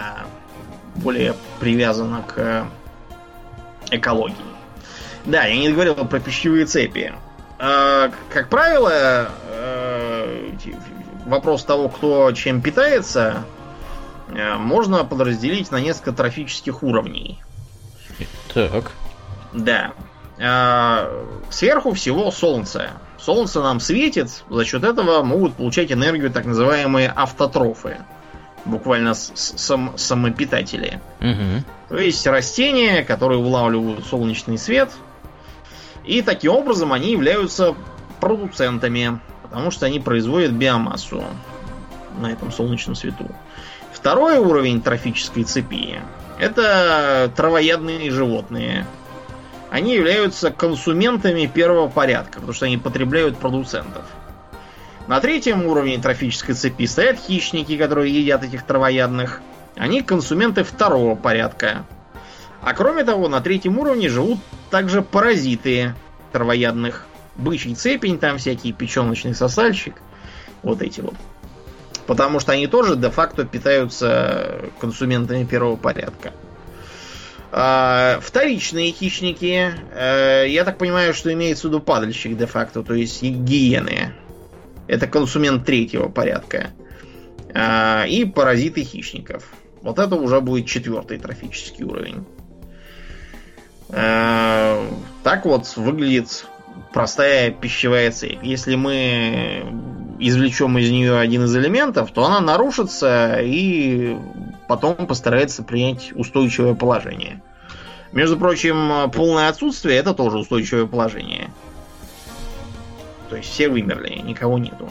более привязано к экологии. Да, я не говорил про пищевые цепи. Э, как правило, э, вопрос того, кто чем питается, э, можно подразделить на несколько трофических уровней. Так. Да. А, Сверху всего Солнце. Солнце нам светит, за счет этого могут получать энергию так называемые автотрофы. Буквально сам- самопитатели. Мгм. То есть растения, которые улавливают солнечный свет. И таким образом они являются продуцентами, потому что они производят биомассу на этом солнечном свету. Второй уровень трофической цепи – это травоядные животные. Они являются консументами первого порядка, потому что они потребляют продуцентов. На третьем уровне трофической цепи стоят хищники, которые едят этих травоядных. Они консументы второго порядка. А кроме того, на третьем уровне живут также паразиты травоядных. Бычий цепень, там всякий печеночный сосальщик. Вот эти вот. Потому что они тоже де-факто питаются консументами первого порядка. А, Вторичные хищники, э, я так понимаю, что имеется в виду падальщик де-факто, то есть гиены. Это консумент третьего порядка. А, И паразиты хищников. Вот это уже будет четвертый трофический уровень. Э, Так вот выглядит простая пищевая цепь. Если мы извлечем из нее один из элементов, то она нарушится и потом постарается принять устойчивое положение. Между прочим, полное отсутствие это тоже устойчивое положение. То есть все вымерли, никого нету.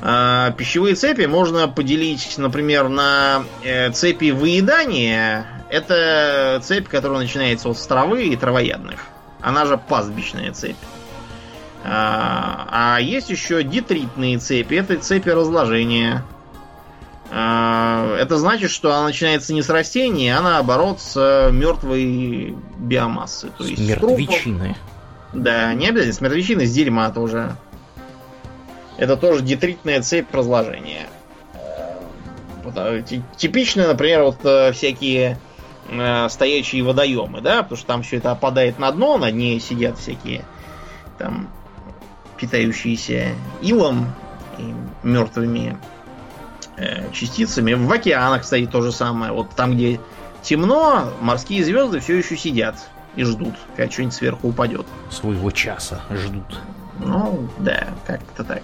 А, Пищевые цепи можно поделить, например, на э, цепи выедания. Это цепь, которая начинается от травы и травоядных. Она же пастбищная цепь. А а есть еще детритные цепи. Это цепи разложения. А, Это значит, что она начинается не с растений, а наоборот с мертвой биомассы. То есть с. Мертвечины. Да, не обязательно с мертвечины, с дерьма тоже. Это тоже детритная цепь разложения. Э, типичные, например, вот э, всякие э, стоячие водоемы, да, потому что там все это опадает на дно, на дне сидят всякие там питающиеся илом и мертвыми э, частицами. В океанах, кстати, то же самое. Вот там, где темно, морские звезды все еще сидят и ждут, когда что-нибудь сверху упадет. Своего часа ждут. Ну, да, как-то так.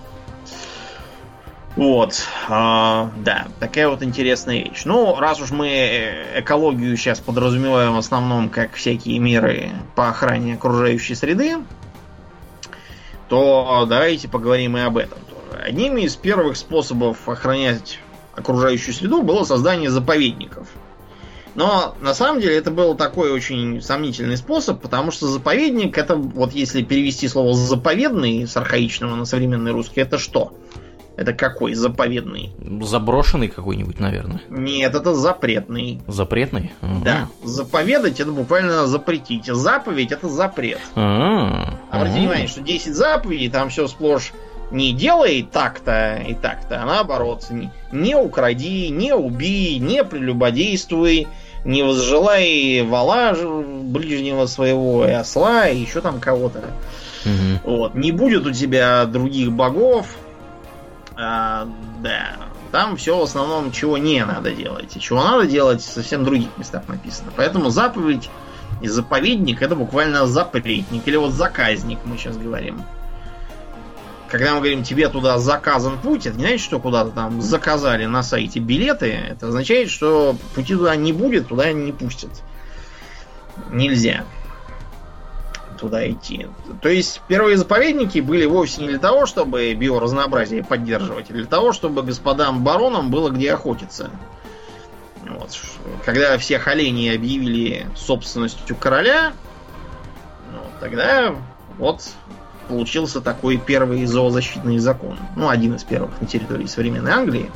Вот, а, да, такая вот интересная вещь. Ну, раз уж мы э, экологию сейчас подразумеваем в основном как всякие меры по охране окружающей среды, то давайте поговорим и об этом тоже. Одним из первых способов охранять окружающую среду было создание заповедников. Но на самом деле это был такой очень сомнительный способ, потому что заповедник это, вот если перевести слово заповедный с архаичного на современный русский, это что? Это какой заповедный? Заброшенный какой-нибудь, наверное. Нет, это запретный. Запретный? Угу. Да. Заповедать это буквально запретить. Заповедь это запрет. А-а-а. Обратите внимание, что 10 заповедей, там все сплошь не делай так-то и так-то, а наоборот. Не, не укради, не убей, не прелюбодействуй, не возжелай вала ближнего своего и осла, и еще там кого-то. Угу. Вот. Не будет у тебя других богов, а, да. Там все в основном, чего не надо делать. И чего надо делать, в совсем других местах написано. Поэтому заповедь и заповедник это буквально запретник. Или вот заказник, мы сейчас говорим. Когда мы говорим, тебе туда заказан путь, это не значит, что куда-то там заказали на сайте билеты. Это означает, что пути туда не будет, туда не пустят. Нельзя туда идти. То есть первые заповедники были вовсе не для того, чтобы биоразнообразие поддерживать, а для того, чтобы господам баронам было где охотиться. Вот. Когда всех оленей объявили собственностью короля, ну, тогда вот получился такой первый зоозащитный закон. Ну, один из первых на территории современной Англии.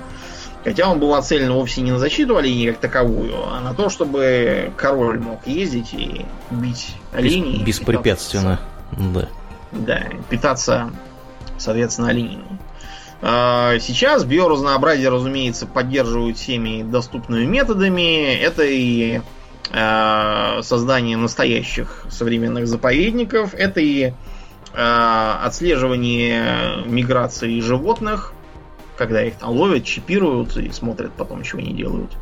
Хотя он был нацелен вовсе не на защиту оленей как таковую, а на то, чтобы король мог ездить и бить оленей. Бес, беспрепятственно, да. Да, питаться, соответственно, оленями. А, сейчас биоразнообразие, разумеется, поддерживают всеми доступными методами. Это и а, создание настоящих современных заповедников, это и а, отслеживание миграции животных, когда их там ловят, чипируют и смотрят потом, чего они делают.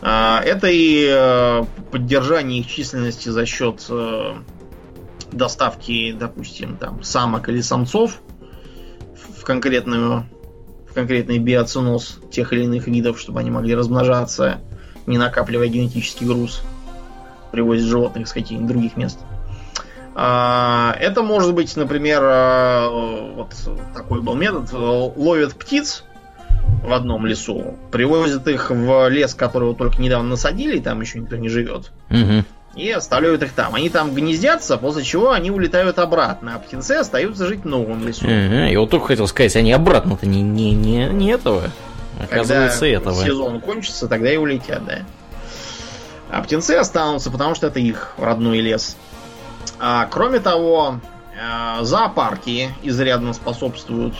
А, это и э, поддержание их численности за счет э, доставки, допустим, там самок или самцов в конкретную в конкретный биоценоз тех или иных видов, чтобы они могли размножаться, не накапливая генетический груз, привозят животных с каких-нибудь других мест. А, это может быть, например, э, вот такой был метод. Ловят птиц в одном лесу, привозят их в лес, который вот только недавно насадили, там еще никто не живет. Угу. И оставляют их там. Они там гнездятся, после чего они улетают обратно, а птенцы остаются жить в новом лесу. Угу. Я вот только хотел сказать, они обратно-то не, не, не, не этого. Оказывается, Когда этого. сезон кончится, тогда и улетят, да. А птенцы останутся, потому что это их родной лес. А, кроме того, э, зоопарки изрядно способствуют.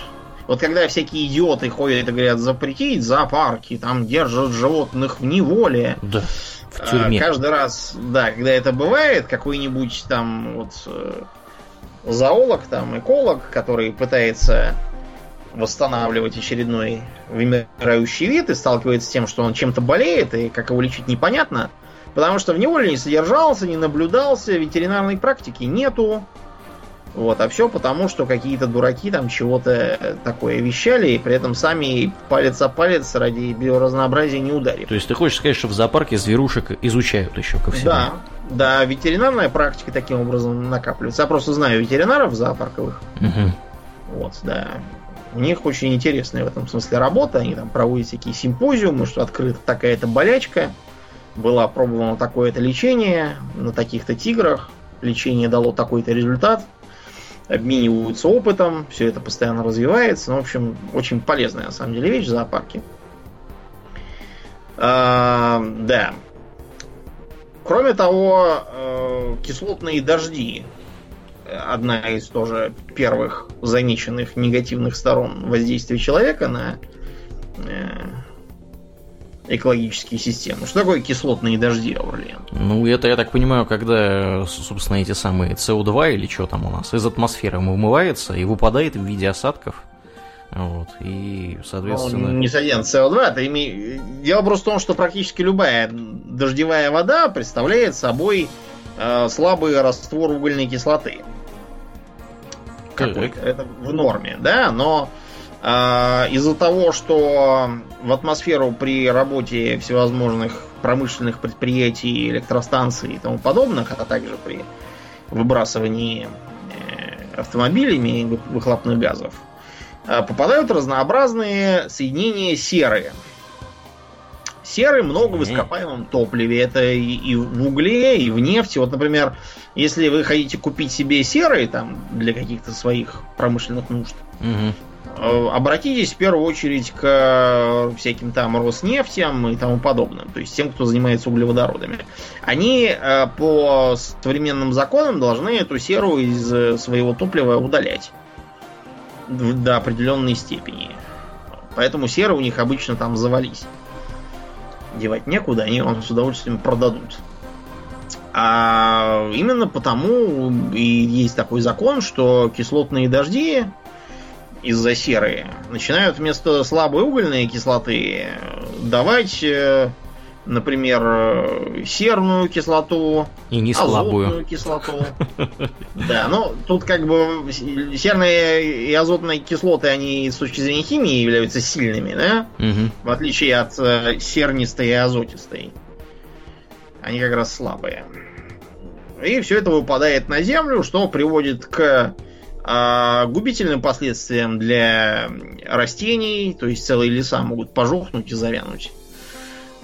Вот когда всякие идиоты ходят и говорят запретить зоопарки, там держат животных в неволе. Да. В э, тюрьме. Каждый раз, да, когда это бывает, какой-нибудь там вот э, зоолог, там эколог, который пытается восстанавливать очередной вымирающий вид и сталкивается с тем, что он чем-то болеет, и как его лечить непонятно, Потому что в неволе не содержался, не наблюдался, ветеринарной практики нету. Вот, а все потому, что какие-то дураки там чего-то такое вещали, и при этом сами палец о палец ради биоразнообразия не ударили. То есть ты хочешь сказать, что в зоопарке зверушек изучают еще ко всему? Да, да, ветеринарная практика таким образом накапливается. Я просто знаю ветеринаров зоопарковых. Угу. Вот, да. У них очень интересная в этом смысле работа. Они там проводят всякие симпозиумы, что открыта такая-то болячка было опробовано такое-то лечение на таких-то тиграх, лечение дало такой-то результат, обмениваются опытом, все это постоянно развивается. Ну, в общем, очень полезная на самом деле вещь в зоопарке. А, да. Кроме того, э, кислотные дожди одна из тоже первых замеченных негативных сторон воздействия человека на э, экологические системы. Что такое кислотные дожди, Аурлиен? Ну, это, я так понимаю, когда, собственно, эти самые СО2 или что там у нас из атмосферы вымывается и выпадает в виде осадков. Вот, и, соответственно... Ну, не совсем СО2, это име... дело просто в том, что практически любая дождевая вода представляет собой э, слабый раствор угольной кислоты. Какой-то. Это в норме, да, но э, из-за того, что в атмосферу при работе всевозможных промышленных предприятий, электростанций и тому подобных, а также при выбрасывании э, автомобилями выхлопных газов, э, попадают разнообразные соединения серы. Серы много в ископаемом топливе. Это и, и в угле, и в нефти. Вот, например, если вы хотите купить себе серы там для каких-то своих промышленных нужд, угу. Э, обратитесь в первую очередь к э, всяким там Роснефтям и тому подобным, то есть тем, кто занимается углеводородами. Они э, по современным законам должны эту серу из своего топлива удалять до определенной степени. Поэтому серы у них обычно там завались. Девать некуда, они вам с удовольствием продадут. А именно потому и есть такой закон, что кислотные дожди из-за серы начинают вместо слабой угольной кислоты давать, э, например, серную кислоту, и не слабую кислоту. Да, ну тут как бы серные и азотные кислоты, они с точки зрения химии являются сильными, да? В отличие от э, сернистой и азотистой. Они как раз слабые. И все это выпадает на землю, что приводит к а губительным последствиям для растений, то есть целые леса могут пожухнуть и завянуть.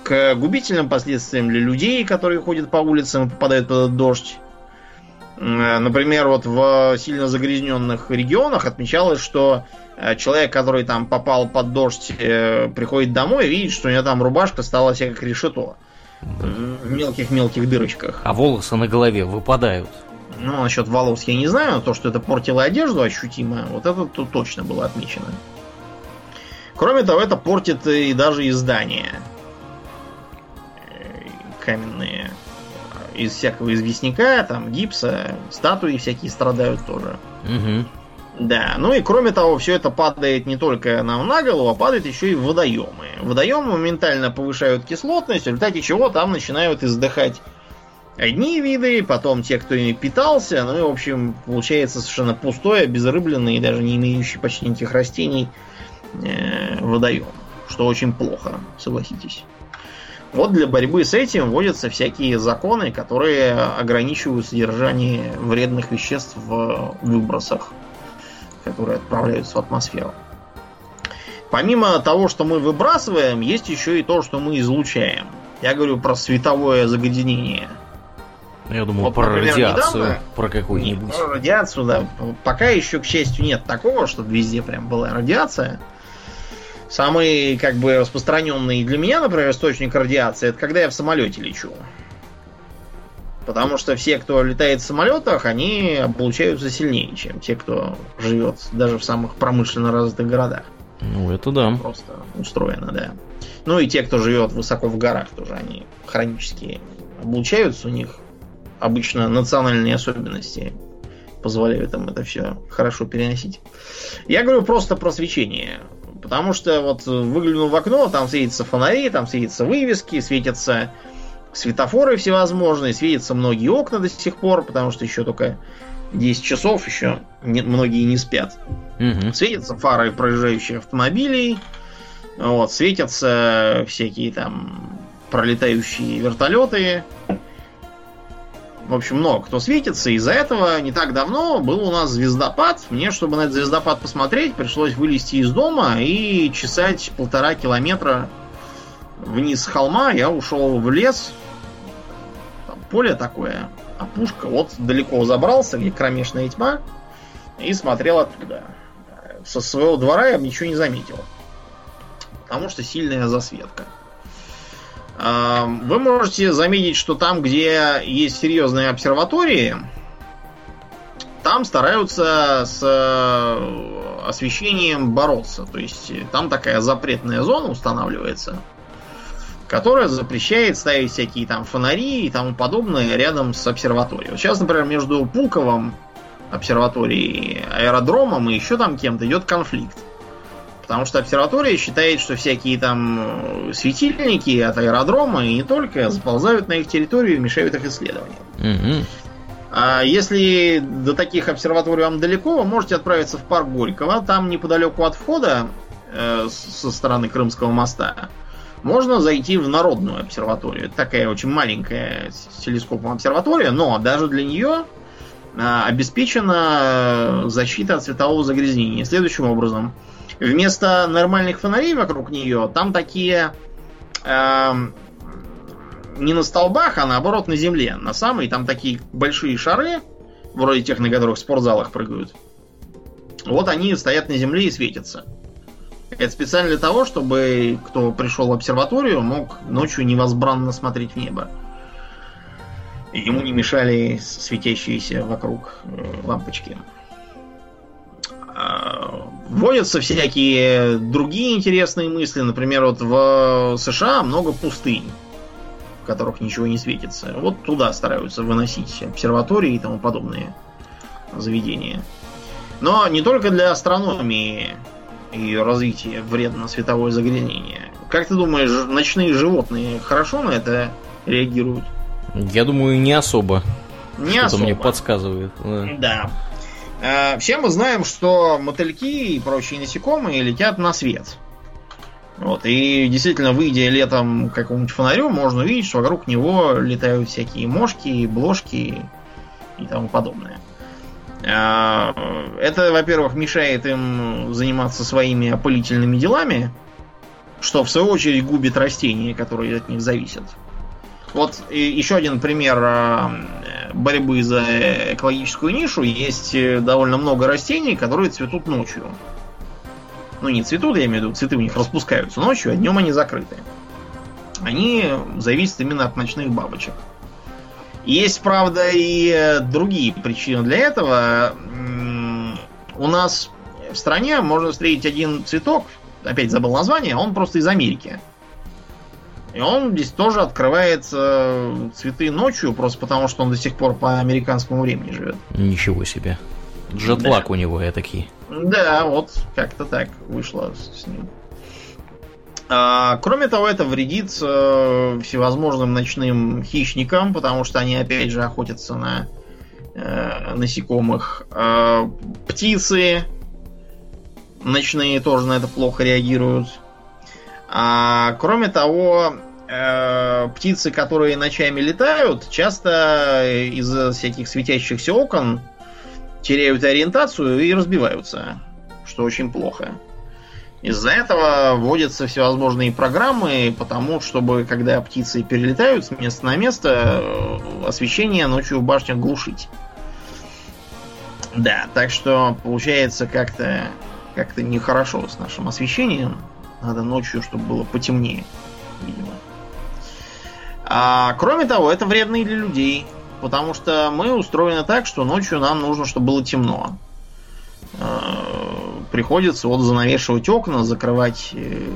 К губительным последствиям для людей, которые ходят по улицам и попадают под дождь. Например, вот в сильно загрязненных регионах отмечалось, что э, человек, который там попал под дождь, э, приходит домой и видит, что у него там рубашка стала вся как решето. В мелких-мелких дырочках. А волосы на голове выпадают. Ну, насчет волос я не знаю, но то, что это портило одежду ощутимо, вот это тут точно было отмечено. Кроме того, это портит и даже издания э, каменные из всякого известняка, там гипса, статуи всякие страдают тоже. Угу. Да, ну и кроме того, все это падает не только нам на голову, а падает еще и в водоемы. Водоемы моментально повышают кислотность, в результате чего там начинают издыхать одни виды, потом те, кто ими питался. Ну и, в общем, получается совершенно пустое, безрыбленное и даже не имеющий почти никаких растений э, водоем. Что очень плохо, согласитесь. Вот для борьбы с этим вводятся всякие законы, которые ограничивают содержание вредных веществ в выбросах, которые отправляются в атмосферу. Помимо того, что мы выбрасываем, есть еще и то, что мы излучаем. Я говорю про световое загрязнение – я думал вот, про например, радиацию, недавно... про какую-нибудь. Про радиацию, да. Пока еще, к счастью, нет такого, чтобы везде прям была радиация. Самый, как бы, распространенный для меня, например, источник радиации, это когда я в самолете лечу. Потому что все, кто летает в самолетах, они получаются сильнее, чем те, кто живет даже в самых промышленно развитых городах. Ну, это да. Просто устроено, да. Ну и те, кто живет высоко в горах, тоже они хронически облучаются, у них обычно национальные особенности позволяют им это все хорошо переносить. Я говорю просто про свечение. Потому что вот выглянул в окно, там светятся фонари, там светятся вывески, светятся светофоры всевозможные, светятся многие окна до сих пор, потому что еще только 10 часов, еще не, многие не спят. Угу. Светятся фары проезжающих автомобилей, вот, светятся всякие там пролетающие вертолеты, в общем, много кто светится. Из-за этого не так давно был у нас звездопад. Мне, чтобы на этот звездопад посмотреть, пришлось вылезти из дома и чесать полтора километра вниз с холма. Я ушел в лес. Там поле такое, опушка. Вот далеко забрался, где кромешная тьма. И смотрел оттуда. Со своего двора я ничего не заметил. Потому что сильная засветка. Вы можете заметить, что там, где есть серьезные обсерватории, там стараются с э, освещением бороться. То есть там такая запретная зона устанавливается, которая запрещает ставить всякие там фонари и тому подобное рядом с обсерваторией. Вот сейчас, например, между Пулковым обсерваторией, аэродромом и еще там кем-то идет конфликт. Потому что обсерватория считает, что всякие там светильники от аэродрома и не только заползают на их территорию и мешают их исследованиям. Угу. А если до таких обсерваторий вам далеко, вы можете отправиться в парк Горького. Там неподалеку от входа э, со стороны Крымского моста можно зайти в народную обсерваторию. Это такая очень маленькая с телескопом обсерватория, но даже для нее э, обеспечена защита от светового загрязнения. Следующим образом, вместо нормальных фонарей вокруг нее, там такие э, не на столбах, а наоборот на земле. На самой там такие большие шары, вроде тех, на которых в спортзалах прыгают. Вот они стоят на земле и светятся. Это специально для того, чтобы кто пришел в обсерваторию, мог ночью невозбранно смотреть в небо. Ему не мешали светящиеся вокруг э, лампочки. Вводятся всякие другие интересные мысли. Например, вот в США много пустынь в которых ничего не светится. Вот туда стараются выносить обсерватории и тому подобные заведения. Но не только для астрономии и развития вредно световое загрязнение. Как ты думаешь, ночные животные хорошо на это реагируют? Я думаю, не особо. Не Что-то особо. мне подсказывает. Да. Да. Э, Все мы знаем, что мотыльки и прочие насекомые летят на свет. Вот, и действительно, выйдя летом к какому-нибудь фонарю, можно увидеть, что вокруг него летают всякие мошки, блошки и тому подобное. А, Это, во-первых, мешает им заниматься своими опылительными делами, что в свою очередь губит растения, которые от них зависят. Вот еще один пример а, борьбы за экологическую нишу. Есть э, довольно много растений, которые цветут ночью. Ну, не цветут, я имею в виду, цветы у них распускаются ночью, а днем они закрыты. Они зависят именно от ночных бабочек. Есть, правда, и э, другие причины для этого. У нас в стране можно встретить один цветок, опять забыл название, он просто из Америки. И он здесь тоже открывает э, цветы ночью, просто потому что он до сих пор по американскому времени живет. Ничего себе. Джетлаг у него я такие. Да, вот как-то так вышло с ним. А, кроме того, это вредит э, всевозможным ночным хищникам, потому что они опять же охотятся на э, насекомых. А, птицы ночные тоже на это плохо реагируют. А, кроме того, э, птицы, которые ночами летают, часто из-за всяких светящихся окон теряют ориентацию и разбиваются, что очень плохо. Из-за этого вводятся всевозможные программы, потому чтобы, когда птицы перелетают с места на место, э, освещение ночью в башнях глушить. Да, так что получается как-то как-то нехорошо с нашим освещением. Надо ночью, чтобы было потемнее, видимо. А, кроме того, это вредно и для людей. Потому что мы устроены так, что ночью нам нужно, чтобы было темно. Э, Приходится вот занавешивать окна, закрывать, э,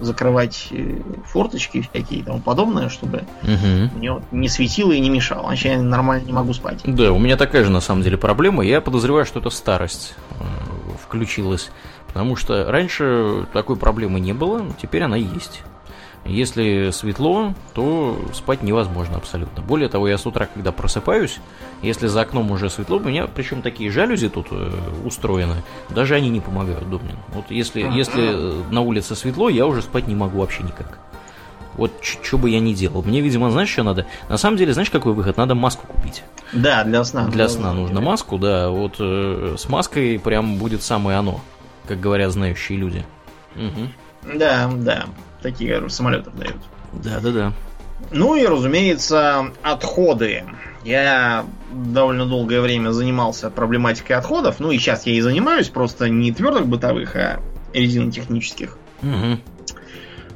закрывать э, форточки всякие и тому подобное, чтобы Мгм. мне не светило и не мешало. Иначе я нормально не могу спать. Да, у меня такая же на самом деле проблема. Я подозреваю, что это старость включилась. Потому что раньше такой проблемы не было, теперь она есть. Если светло, то спать невозможно абсолютно. Более того, я с утра, когда просыпаюсь, если за окном уже светло, у меня причем такие жалюзи тут э, устроены, даже они не помогают, Домнин. Вот если, если э, на улице светло, я уже спать не могу вообще никак. Вот что бы я ни делал. Мне, видимо, знаешь, что надо? На самом деле, знаешь, какой выход? Надо маску купить. Да, для сна. Для сна нужно маску, да. Вот э, с маской прям будет самое оно, как говорят знающие люди. Мгм. Да, да. Такие самолетов дают. Да, да, да. Ну и, разумеется, отходы. Я довольно долгое время занимался проблематикой отходов. Ну и сейчас я и занимаюсь, просто не твердых бытовых, а резинотехнических. Мгм.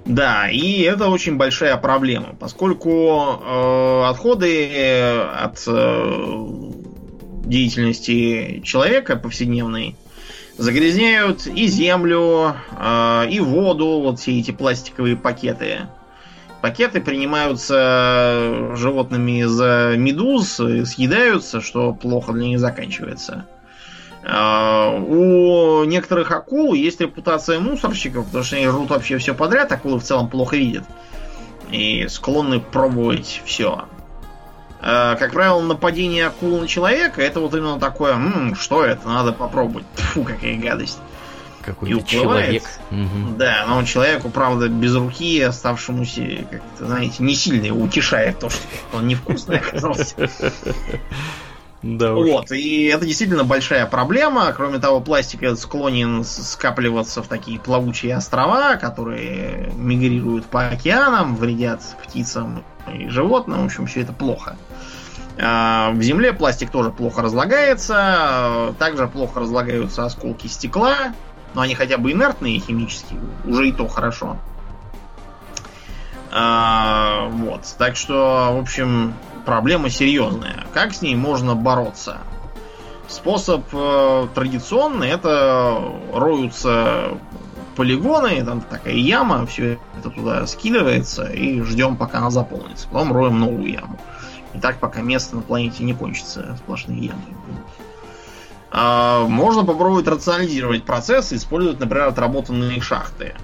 Да, и это очень большая проблема, поскольку э, отходы от э, деятельности человека повседневной загрязняют и землю, э, и воду, вот все эти пластиковые пакеты. Пакеты принимаются животными за медуз, съедаются, что плохо для них заканчивается. Э, у некоторых акул есть репутация мусорщиков, потому что они жрут вообще все подряд, акулы в целом плохо видят. И склонны пробовать все. Э, как правило, нападение акул на человека это вот именно такое, М, что это, надо попробовать. Фу, какая гадость. Какой человек. Угу. Да, но человеку, правда, без руки, оставшемуся, как-то, знаете, не сильно утешает то, что он невкусный оказался. Да уж. Вот, и это действительно большая проблема. Кроме того, пластик склонен скапливаться в такие плавучие острова, которые мигрируют по океанам, вредят птицам и животным. В общем, все это плохо. А, в земле пластик тоже плохо разлагается, также плохо разлагаются осколки стекла, но они хотя бы инертные химически, уже и то хорошо. А, вот, так что, в общем, проблема серьезная. Как с ней можно бороться? Способ э, традиционный это роются полигоны, там такая яма, все это туда скидывается и ждем, пока она заполнится. Потом роем новую яму. И так пока место на планете не кончится, сплошные ямы. А, можно попробовать рационализировать процесс использовать, например, отработанные шахты.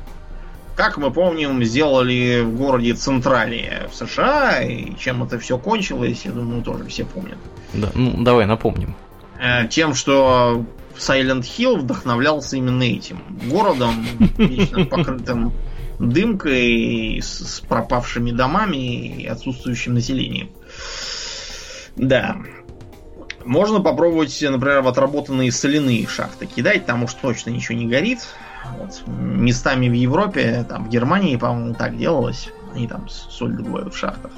Как мы помним, сделали в городе Централия в США, и чем это все кончилось, я думаю, тоже все помнят. Да, ну давай напомним. Э, тем, что Silent Hill вдохновлялся именно этим городом, вечно покрытым дымкой, с, с пропавшими домами и отсутствующим населением. Да. Можно попробовать, например, в отработанные соляные шахты кидать, там уж точно ничего не горит. Вот. Местами в Европе, там в Германии, по-моему, так делалось. Они там соль добывают в шахтах.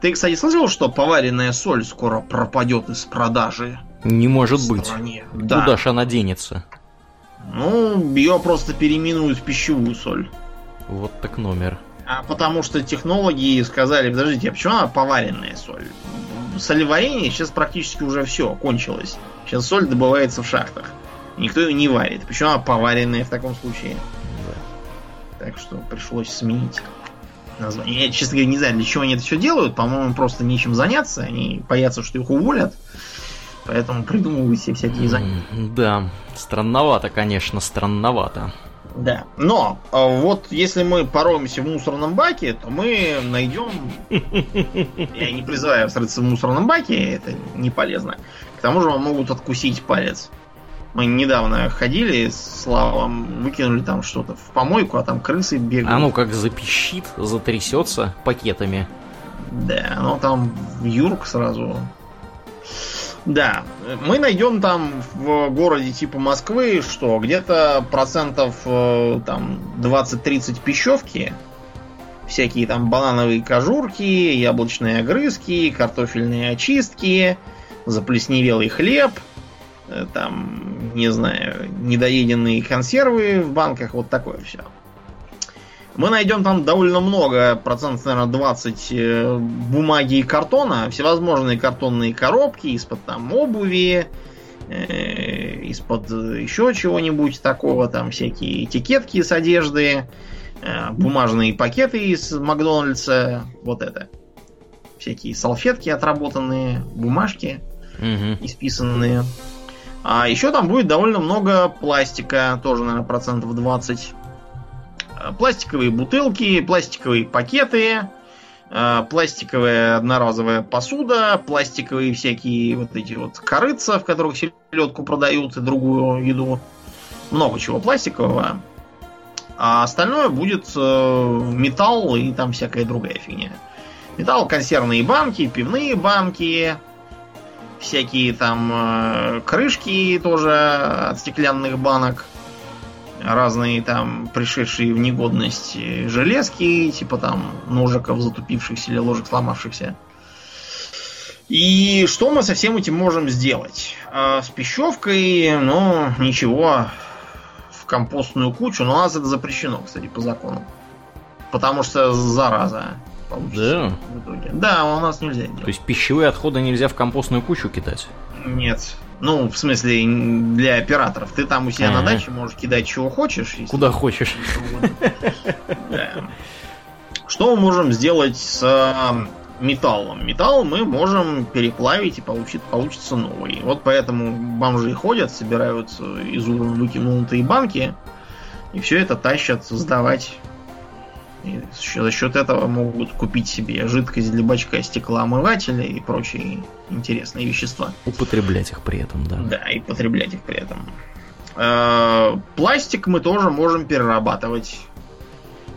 Ты, кстати, слышал, что поваренная соль скоро пропадет из продажи? Не может быть. Да. Куда ж она денется? Ну, ее просто переименуют в пищевую соль. Вот так номер. А потому что технологи сказали, подождите, а почему она поваренная соль? Солеварение сейчас практически уже все, кончилось. Сейчас соль добывается в шахтах. Никто ее не варит. Почему она поваренная в таком случае? Да. Так что пришлось сменить название. Я, честно говоря, не знаю, для чего они это все делают. По-моему, просто нечем заняться. Они боятся, что их уволят. Поэтому придумывают себе всякие занятия. Да, странновато, конечно, странновато. Да. Но а, вот если мы пороемся в мусорном баке, то мы найдем... Я не призываю встретиться в мусорном баке, это не полезно. К тому же вам могут откусить палец. Мы недавно ходили с Славом, выкинули там что-то в помойку, а там крысы бегают. А ну как запищит, затрясется пакетами. Да, ну там Юрк сразу да, мы найдем там в городе типа Москвы, что где-то процентов э, там 20-30 пищевки, всякие там банановые кожурки, яблочные огрызки, картофельные очистки, заплесневелый хлеб, э, там, не знаю, недоеденные консервы в банках, вот такое все. Мы найдем там довольно много, процентов, наверное, 20 э, бумаги и картона, всевозможные картонные коробки из-под там обуви, э, из-под еще чего-нибудь такого, там всякие этикетки с одежды, э, бумажные пакеты из Макдональдса, вот это. Всякие салфетки отработанные, бумажки угу. исписанные. А еще там будет довольно много пластика, тоже, наверное, процентов 20 пластиковые бутылки, пластиковые пакеты, э, пластиковая одноразовая посуда, пластиковые всякие вот эти вот корыца, в которых селедку продают и другую еду. Много чего пластикового. А остальное будет э, металл и там всякая другая фигня. Металл, консервные банки, пивные банки, всякие там э, крышки тоже от стеклянных банок разные там пришедшие в негодность железки, типа там ножиков затупившихся или ложек сломавшихся. И что мы со всем этим можем сделать? А с пищевкой, ну, ничего, в компостную кучу, но у нас это запрещено, кстати, по закону. Потому что зараза получится да? в итоге. Да, у нас нельзя делать. То есть пищевые отходы нельзя в компостную кучу кидать? Нет. Ну, в смысле, для операторов. Ты там у себя Ага. на даче можешь кидать чего хочешь. если Куда хочешь. Да. Что мы можем сделать с металлом? Металл мы можем переплавить и получит, получится новый. Вот поэтому бомжи ходят, собирают из урн выкинутые банки и все это тащат сдавать. И за счет- этого могут купить себе жидкость для бачка, стеклоомывателя и прочие интересные вещества. Употреблять их при этом, да. Да, и потреблять их при этом. Э, Пластик мы тоже можем перерабатывать.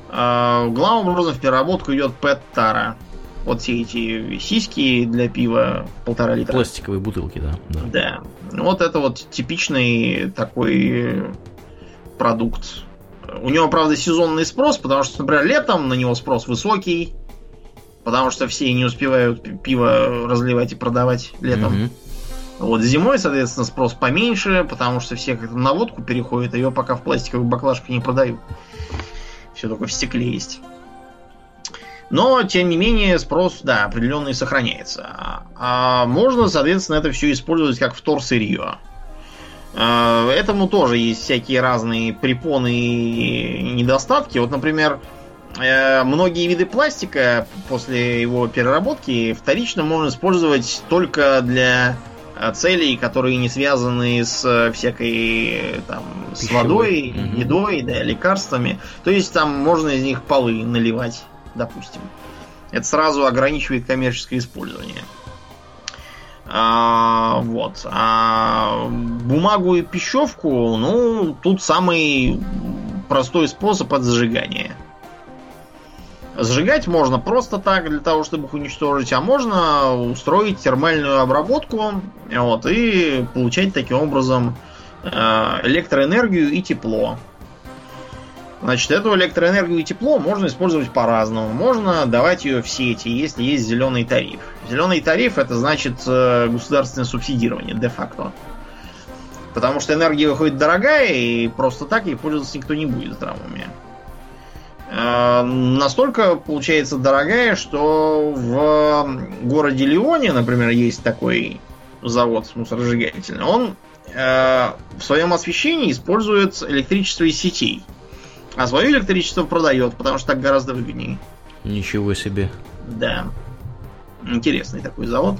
Э, Главным образом в переработку идет пэт-тара. Вот все эти сиськи для пива полтора литра. Пластиковые бутылки, да. да. Да. Вот это вот типичный такой продукт. У него, правда, сезонный спрос, потому что, например, летом на него спрос высокий, потому что все не успевают пи- пиво разливать и продавать летом. Мгм. Вот зимой, соответственно, спрос поменьше, потому что все как-то на водку переходят, а ее пока в пластиковых баклажках не продают. Все только в стекле есть. Но, тем не менее, спрос, да, определенный сохраняется. А- А можно, соответственно, это все использовать как вторсырье. А, Этому тоже есть всякие разные препоны и недостатки. Вот, например, э, многие виды пластика после его переработки вторично можно использовать только для э, целей, которые не связаны с э, всякой э, там с Пищевой. водой, едой, да, лекарствами. То есть там можно из них полы наливать, допустим. Это сразу ограничивает коммерческое использование. А, вот. А бумагу и пищевку, ну, тут самый простой способ от зажигания. Сжигать можно просто так, для того, чтобы их уничтожить, а можно устроить термальную обработку вот, и получать таким образом э, электроэнергию и тепло. Значит, эту электроэнергию и тепло можно использовать по-разному. Можно давать ее в сети, если есть зеленый тариф. Зеленый тариф это значит э, государственное субсидирование де-факто. Потому что энергия выходит дорогая, и просто так ей пользоваться никто не будет уме. Э, Настолько получается дорогая, что в городе Лионе, например, есть такой завод мусоросжигательный. Он э, в своем освещении использует электричество из сетей. А свое электричество продает, потому что так гораздо выгоднее. Ничего себе. Да. Интересный такой завод.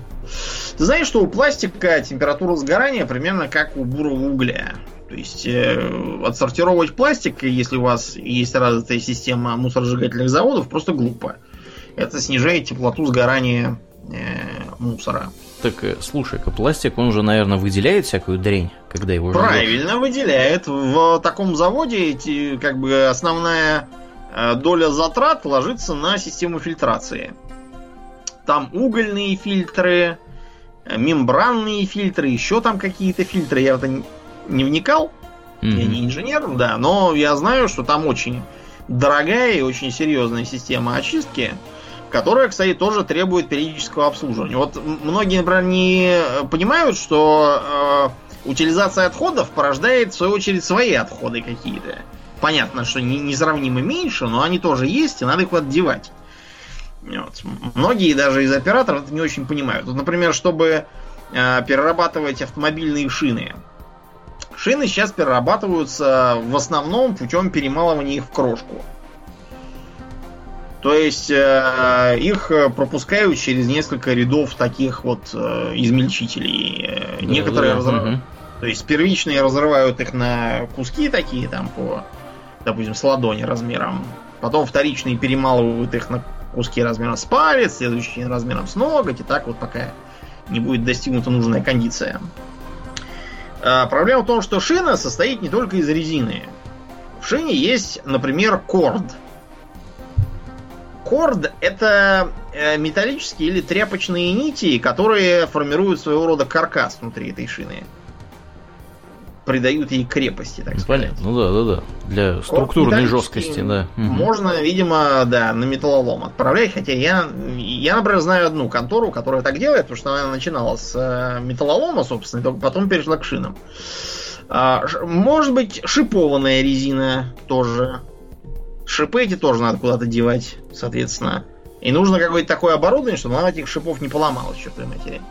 Ты знаешь, что у пластика температура сгорания примерно как у бурого угля. То есть э, отсортировать пластик, если у вас есть развитая система мусоросжигательных заводов, просто глупо. Это снижает теплоту сгорания э, мусора. Так, э, слушай-ка, пластик, он же, наверное, выделяет всякую дрянь, когда его. Правильно выделяет. В таком заводе эти, как бы основная э, доля затрат ложится на систему фильтрации. Там угольные фильтры, э, мембранные фильтры, еще там какие-то фильтры. Я в это не вникал, Мгм. я не инженер, да, но я знаю, что там очень дорогая и очень серьезная система очистки, которая, кстати, тоже требует периодического обслуживания. Вот многие, например, не э, понимают, что э, утилизация отходов порождает, в свою очередь, свои отходы какие-то. Понятно, что не- несравнимо меньше, но они тоже есть, и надо их куда-то. Вот. Многие даже из операторов это не очень понимают. Вот, например, чтобы э, перерабатывать автомобильные шины, Шины сейчас перерабатываются в основном путем перемалывания их в крошку. То есть э, их э, пропускают через несколько рядов таких вот э, измельчителей. Э, Да, Некоторые да, разрывают. мгм. То есть первичные разрывают их на куски такие, там по, допустим, с ладони размером. Потом вторичные перемалывают их на куски размером с палец, следующие размером с ноготь, и так вот пока не будет достигнута нужная кондиция. А, Проблема в том, что шина состоит не только из резины. В шине есть, например, корд. Корд это э, металлические или тряпочные нити, которые формируют своего рода каркас внутри этой шины. Придают ей крепости, так сказать. Понятно, ну да, да, да. Для структурной жесткости, да. Можно, видимо, да, на металлолом отправлять, хотя я, я, например, знаю одну контору, которая так делает, потому что она начинала с э, металлолома, собственно, и только потом перешла к шинам. А, может быть, шипованная резина тоже. Шипы эти тоже надо куда-то девать, соответственно. И нужно какое-то такое оборудование, чтобы она этих шипов не поломалась, чертовой матери.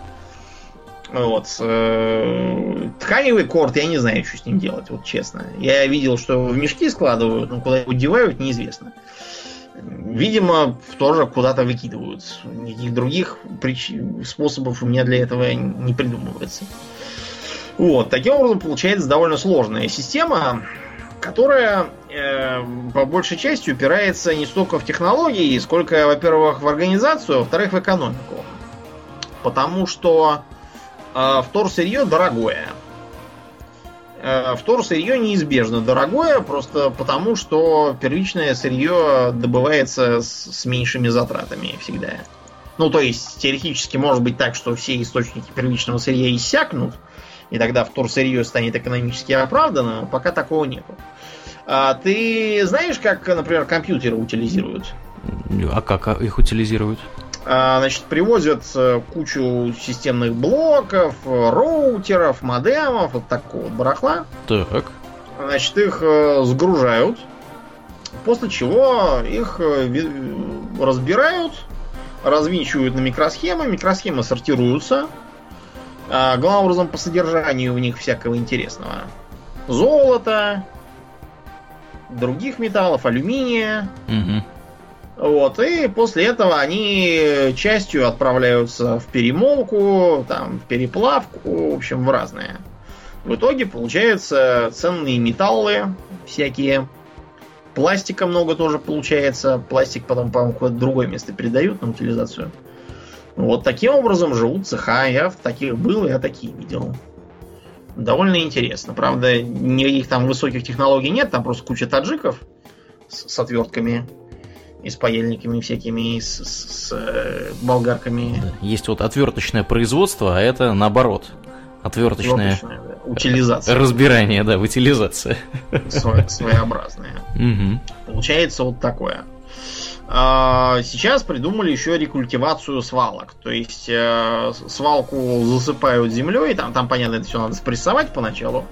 Вот. Э, тканевый корт, я не знаю, что с ним делать, вот честно. Я видел, что в мешки складывают, но куда его девают, неизвестно. Видимо, тоже куда-то выкидывают. Никаких других прич... способов у меня для этого не придумывается. Вот, таким образом получается довольно сложная система, которая э, по большей части упирается не столько в технологии, сколько, во-первых, в организацию, а во-вторых, в экономику. Потому что э, вторсырье дорогое. Э, вторсырье неизбежно дорогое, просто потому что первичное сырье добывается с, с меньшими затратами всегда. Ну, то есть, теоретически может быть так, что все источники первичного сырья иссякнут, и тогда вторсырье станет экономически оправданным, пока такого нету. А ты знаешь, как, например, компьютеры утилизируют? А как их утилизируют? А, значит, привозят э, кучу системных блоков, роутеров, модемов, вот такого барахла. Так. Значит, их э, сгружают, после чего их э, разбирают, развинчивают на микросхемы, микросхемы сортируются, а, главным образом по содержанию у них всякого интересного. Золото, других металлов, алюминия. Угу. Вот, и после этого они частью отправляются в перемолку, там, в переплавку, в общем, в разные. В итоге получаются ценные металлы всякие. Пластика много тоже получается. Пластик потом, по-моему, в другое место передают на утилизацию. Вот таким образом живут цеха. Я в таких был, я такие видел. Довольно интересно. Правда, никаких там высоких технологий нет, там просто куча таджиков с, с отвертками и с паяльниками всякими, и с, с, с э, болгарками. Есть вот отверточное производство, а это наоборот. Отверточное, отверточное да. утилизация. Разбирание, да, утилизация. Своя, своеобразная. Угу. Получается вот такое. А, сейчас придумали еще рекультивацию свалок. То есть э, свалку засыпают землей, там, там, понятно, это все надо спрессовать поначалу.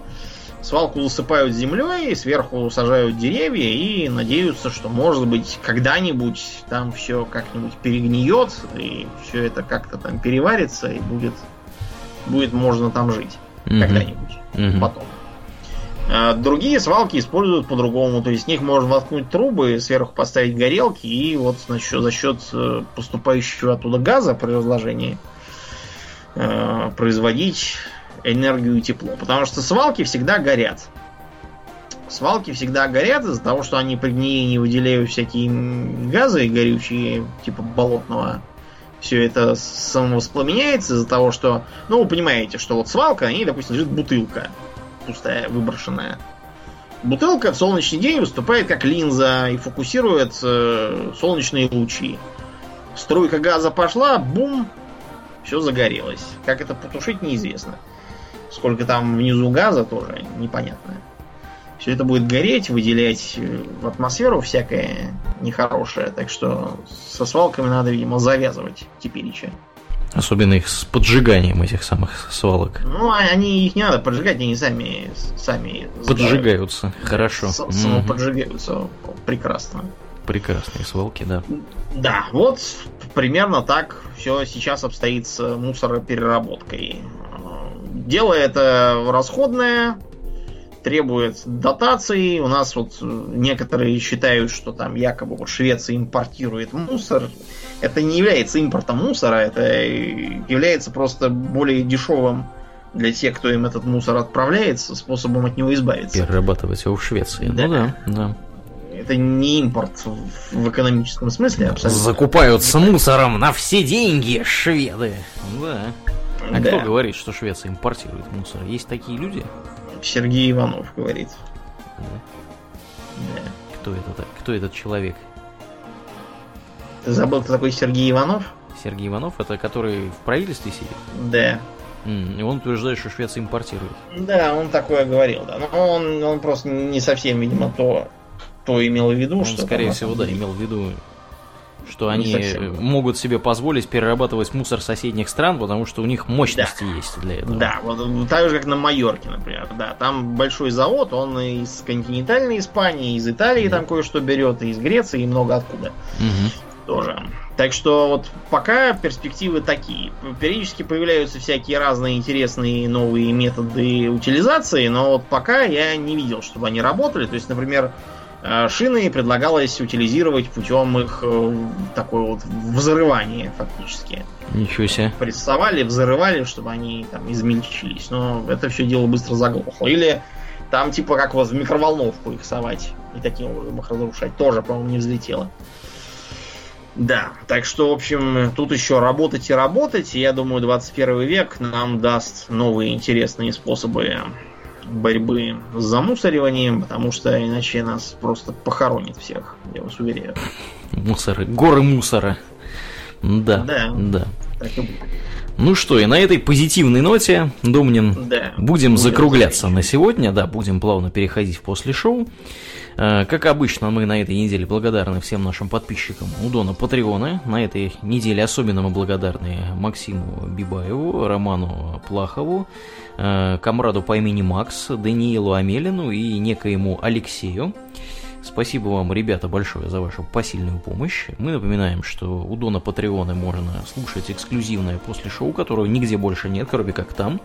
Свалку засыпают землей, сверху сажают деревья и надеются, что, может быть, когда-нибудь там все как-нибудь перегниет, и все это как-то там переварится, и будет, будет можно там жить. Мгм. Когда-нибудь. Мгм. Потом. А Другие свалки используют по-другому. То есть в них можно воткнуть трубы, сверху поставить горелки и вот значит, за счет э, поступающего оттуда газа при разложении э, производить энергию и тепло. Потому что свалки всегда горят. Свалки всегда горят из-за того, что они при гниении выделяют всякие газы горючие, типа болотного. Все это самовоспламеняется из-за того, что... Ну, вы понимаете, что вот свалка, на допустим, лежит бутылка пустая, выброшенная. Бутылка в солнечный день выступает как линза и фокусирует э, солнечные лучи. Струйка газа пошла, бум, все загорелось. Как это потушить, неизвестно. Сколько там внизу газа, тоже непонятно. Все это будет гореть, выделять э, в атмосферу всякое нехорошее. Так что со свалками надо, видимо, завязывать теперь еще. Особенно их с поджиганием этих самых свалок. Ну, а они их не надо поджигать, они сами, сами сгорают. Поджигаются. Хорошо. С-. Самоподжигаются. Прекрасно. Прекрасные свалки, да. Да, вот примерно так все сейчас обстоит с мусоропереработкой. Дело это расходное, требует дотаций. У нас вот э, некоторые считают, что там якобы вот Швеция импортирует мусор. Это не является импортом мусора, это является просто более дешевым для тех, кто им этот мусор отправляется, способом от него избавиться. Перерабатывать его в Швеции. Да. Ну да, да. Это не импорт в в экономическом смысле, абсолютно. Закупаются мусором на все деньги шведы. Да. А Да. кто говорит, что Швеция импортирует мусор? Есть такие люди? Сергей Иванов говорит. Да. Да. Кто это? Кто этот человек? Ты забыл, кто такой Сергей Иванов? Сергей Иванов, это который в правительстве сидит? Да. И он утверждает, что Швеция импортирует. Да, он такое говорил, да. Но он, он просто не совсем, видимо, то, то имел в виду, Он, что... скорее всего, да, имел в виду, что они совсем. могут себе позволить перерабатывать мусор соседних стран, потому что у них мощности есть для этого. Да, вот э, так же, как на Майорке, например. Да, там большой завод, он из континентальной Испании, из Италии там кое-что берет, и из Греции, и много откуда. Мгм. тоже. Так что вот пока перспективы такие. Периодически появляются всякие разные интересные новые методы утилизации, но вот пока я не видел, чтобы они работали. То есть, например, э, шины предлагалось утилизировать путем их э, такое вот взрывания фактически. Ничего себе. Прессовали, взрывали, чтобы они там измельчились. Но это все дело быстро заглохло. Или там типа как вот в микроволновку их совать и таким образом их разрушать. Тоже, по-моему, не взлетело. Да, так что, в общем, тут еще работать и работать. И я думаю, 21 век нам даст новые интересные способы борьбы с замусориванием, потому что иначе нас просто похоронит всех, я вас уверяю. Мусоры, горы мусора. Да, да. да. Так и будет. Ну что, и на этой позитивной ноте, Домнин, да, будем, будем закругляться на сегодня, да, будем плавно переходить в после шоу. Э, как обычно, мы на этой неделе благодарны всем нашим подписчикам у Дона Патреона. На этой неделе особенно мы благодарны Максиму Бибаеву, Роману Плахову, э, комраду по имени Макс, Даниилу Амелину и некоему Алексею. Спасибо вам, ребята, большое за вашу посильную помощь. Мы напоминаем, что у Дона Патреона можно слушать эксклюзивное после шоу, которого нигде больше нет, кроме как там.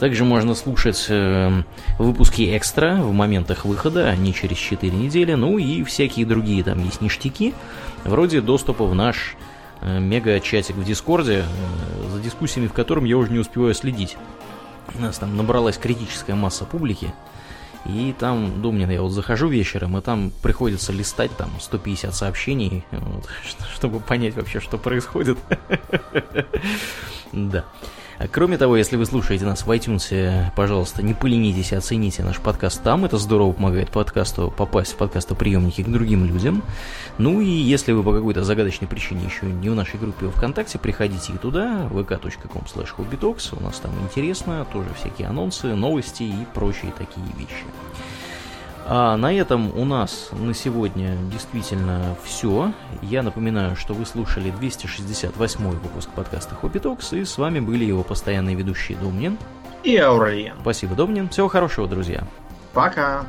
Также можно слушать э, выпуски экстра в моментах выхода, а не через 4 недели, ну и всякие другие там есть ништяки, вроде доступа в наш э, мега-чатик в Дискорде, э, за дискуссиями в котором я уже не успеваю следить. У нас там набралась критическая масса публики. И там, Думнин, я вот захожу вечером, и там приходится листать там 150 сообщений, вот, чтобы понять вообще, что происходит. Да. Кроме того, если вы слушаете нас в iTunes, пожалуйста, не поленитесь и оцените наш подкаст там. Это здорово помогает подкасту попасть в подкастоприемники к другим людям. Ну и если вы по какой-то загадочной причине еще не в нашей группе ВКонтакте, приходите и туда, vk.com slash У нас там интересно, тоже всякие анонсы, новости и прочие такие вещи. А на этом у нас на сегодня действительно все. Я напоминаю, что вы слушали 268 выпуск подкаста Хобби Токс, и с вами были его постоянные ведущие Домнин и Ауралиен. Спасибо, Домнин. Всего хорошего, друзья. Пока.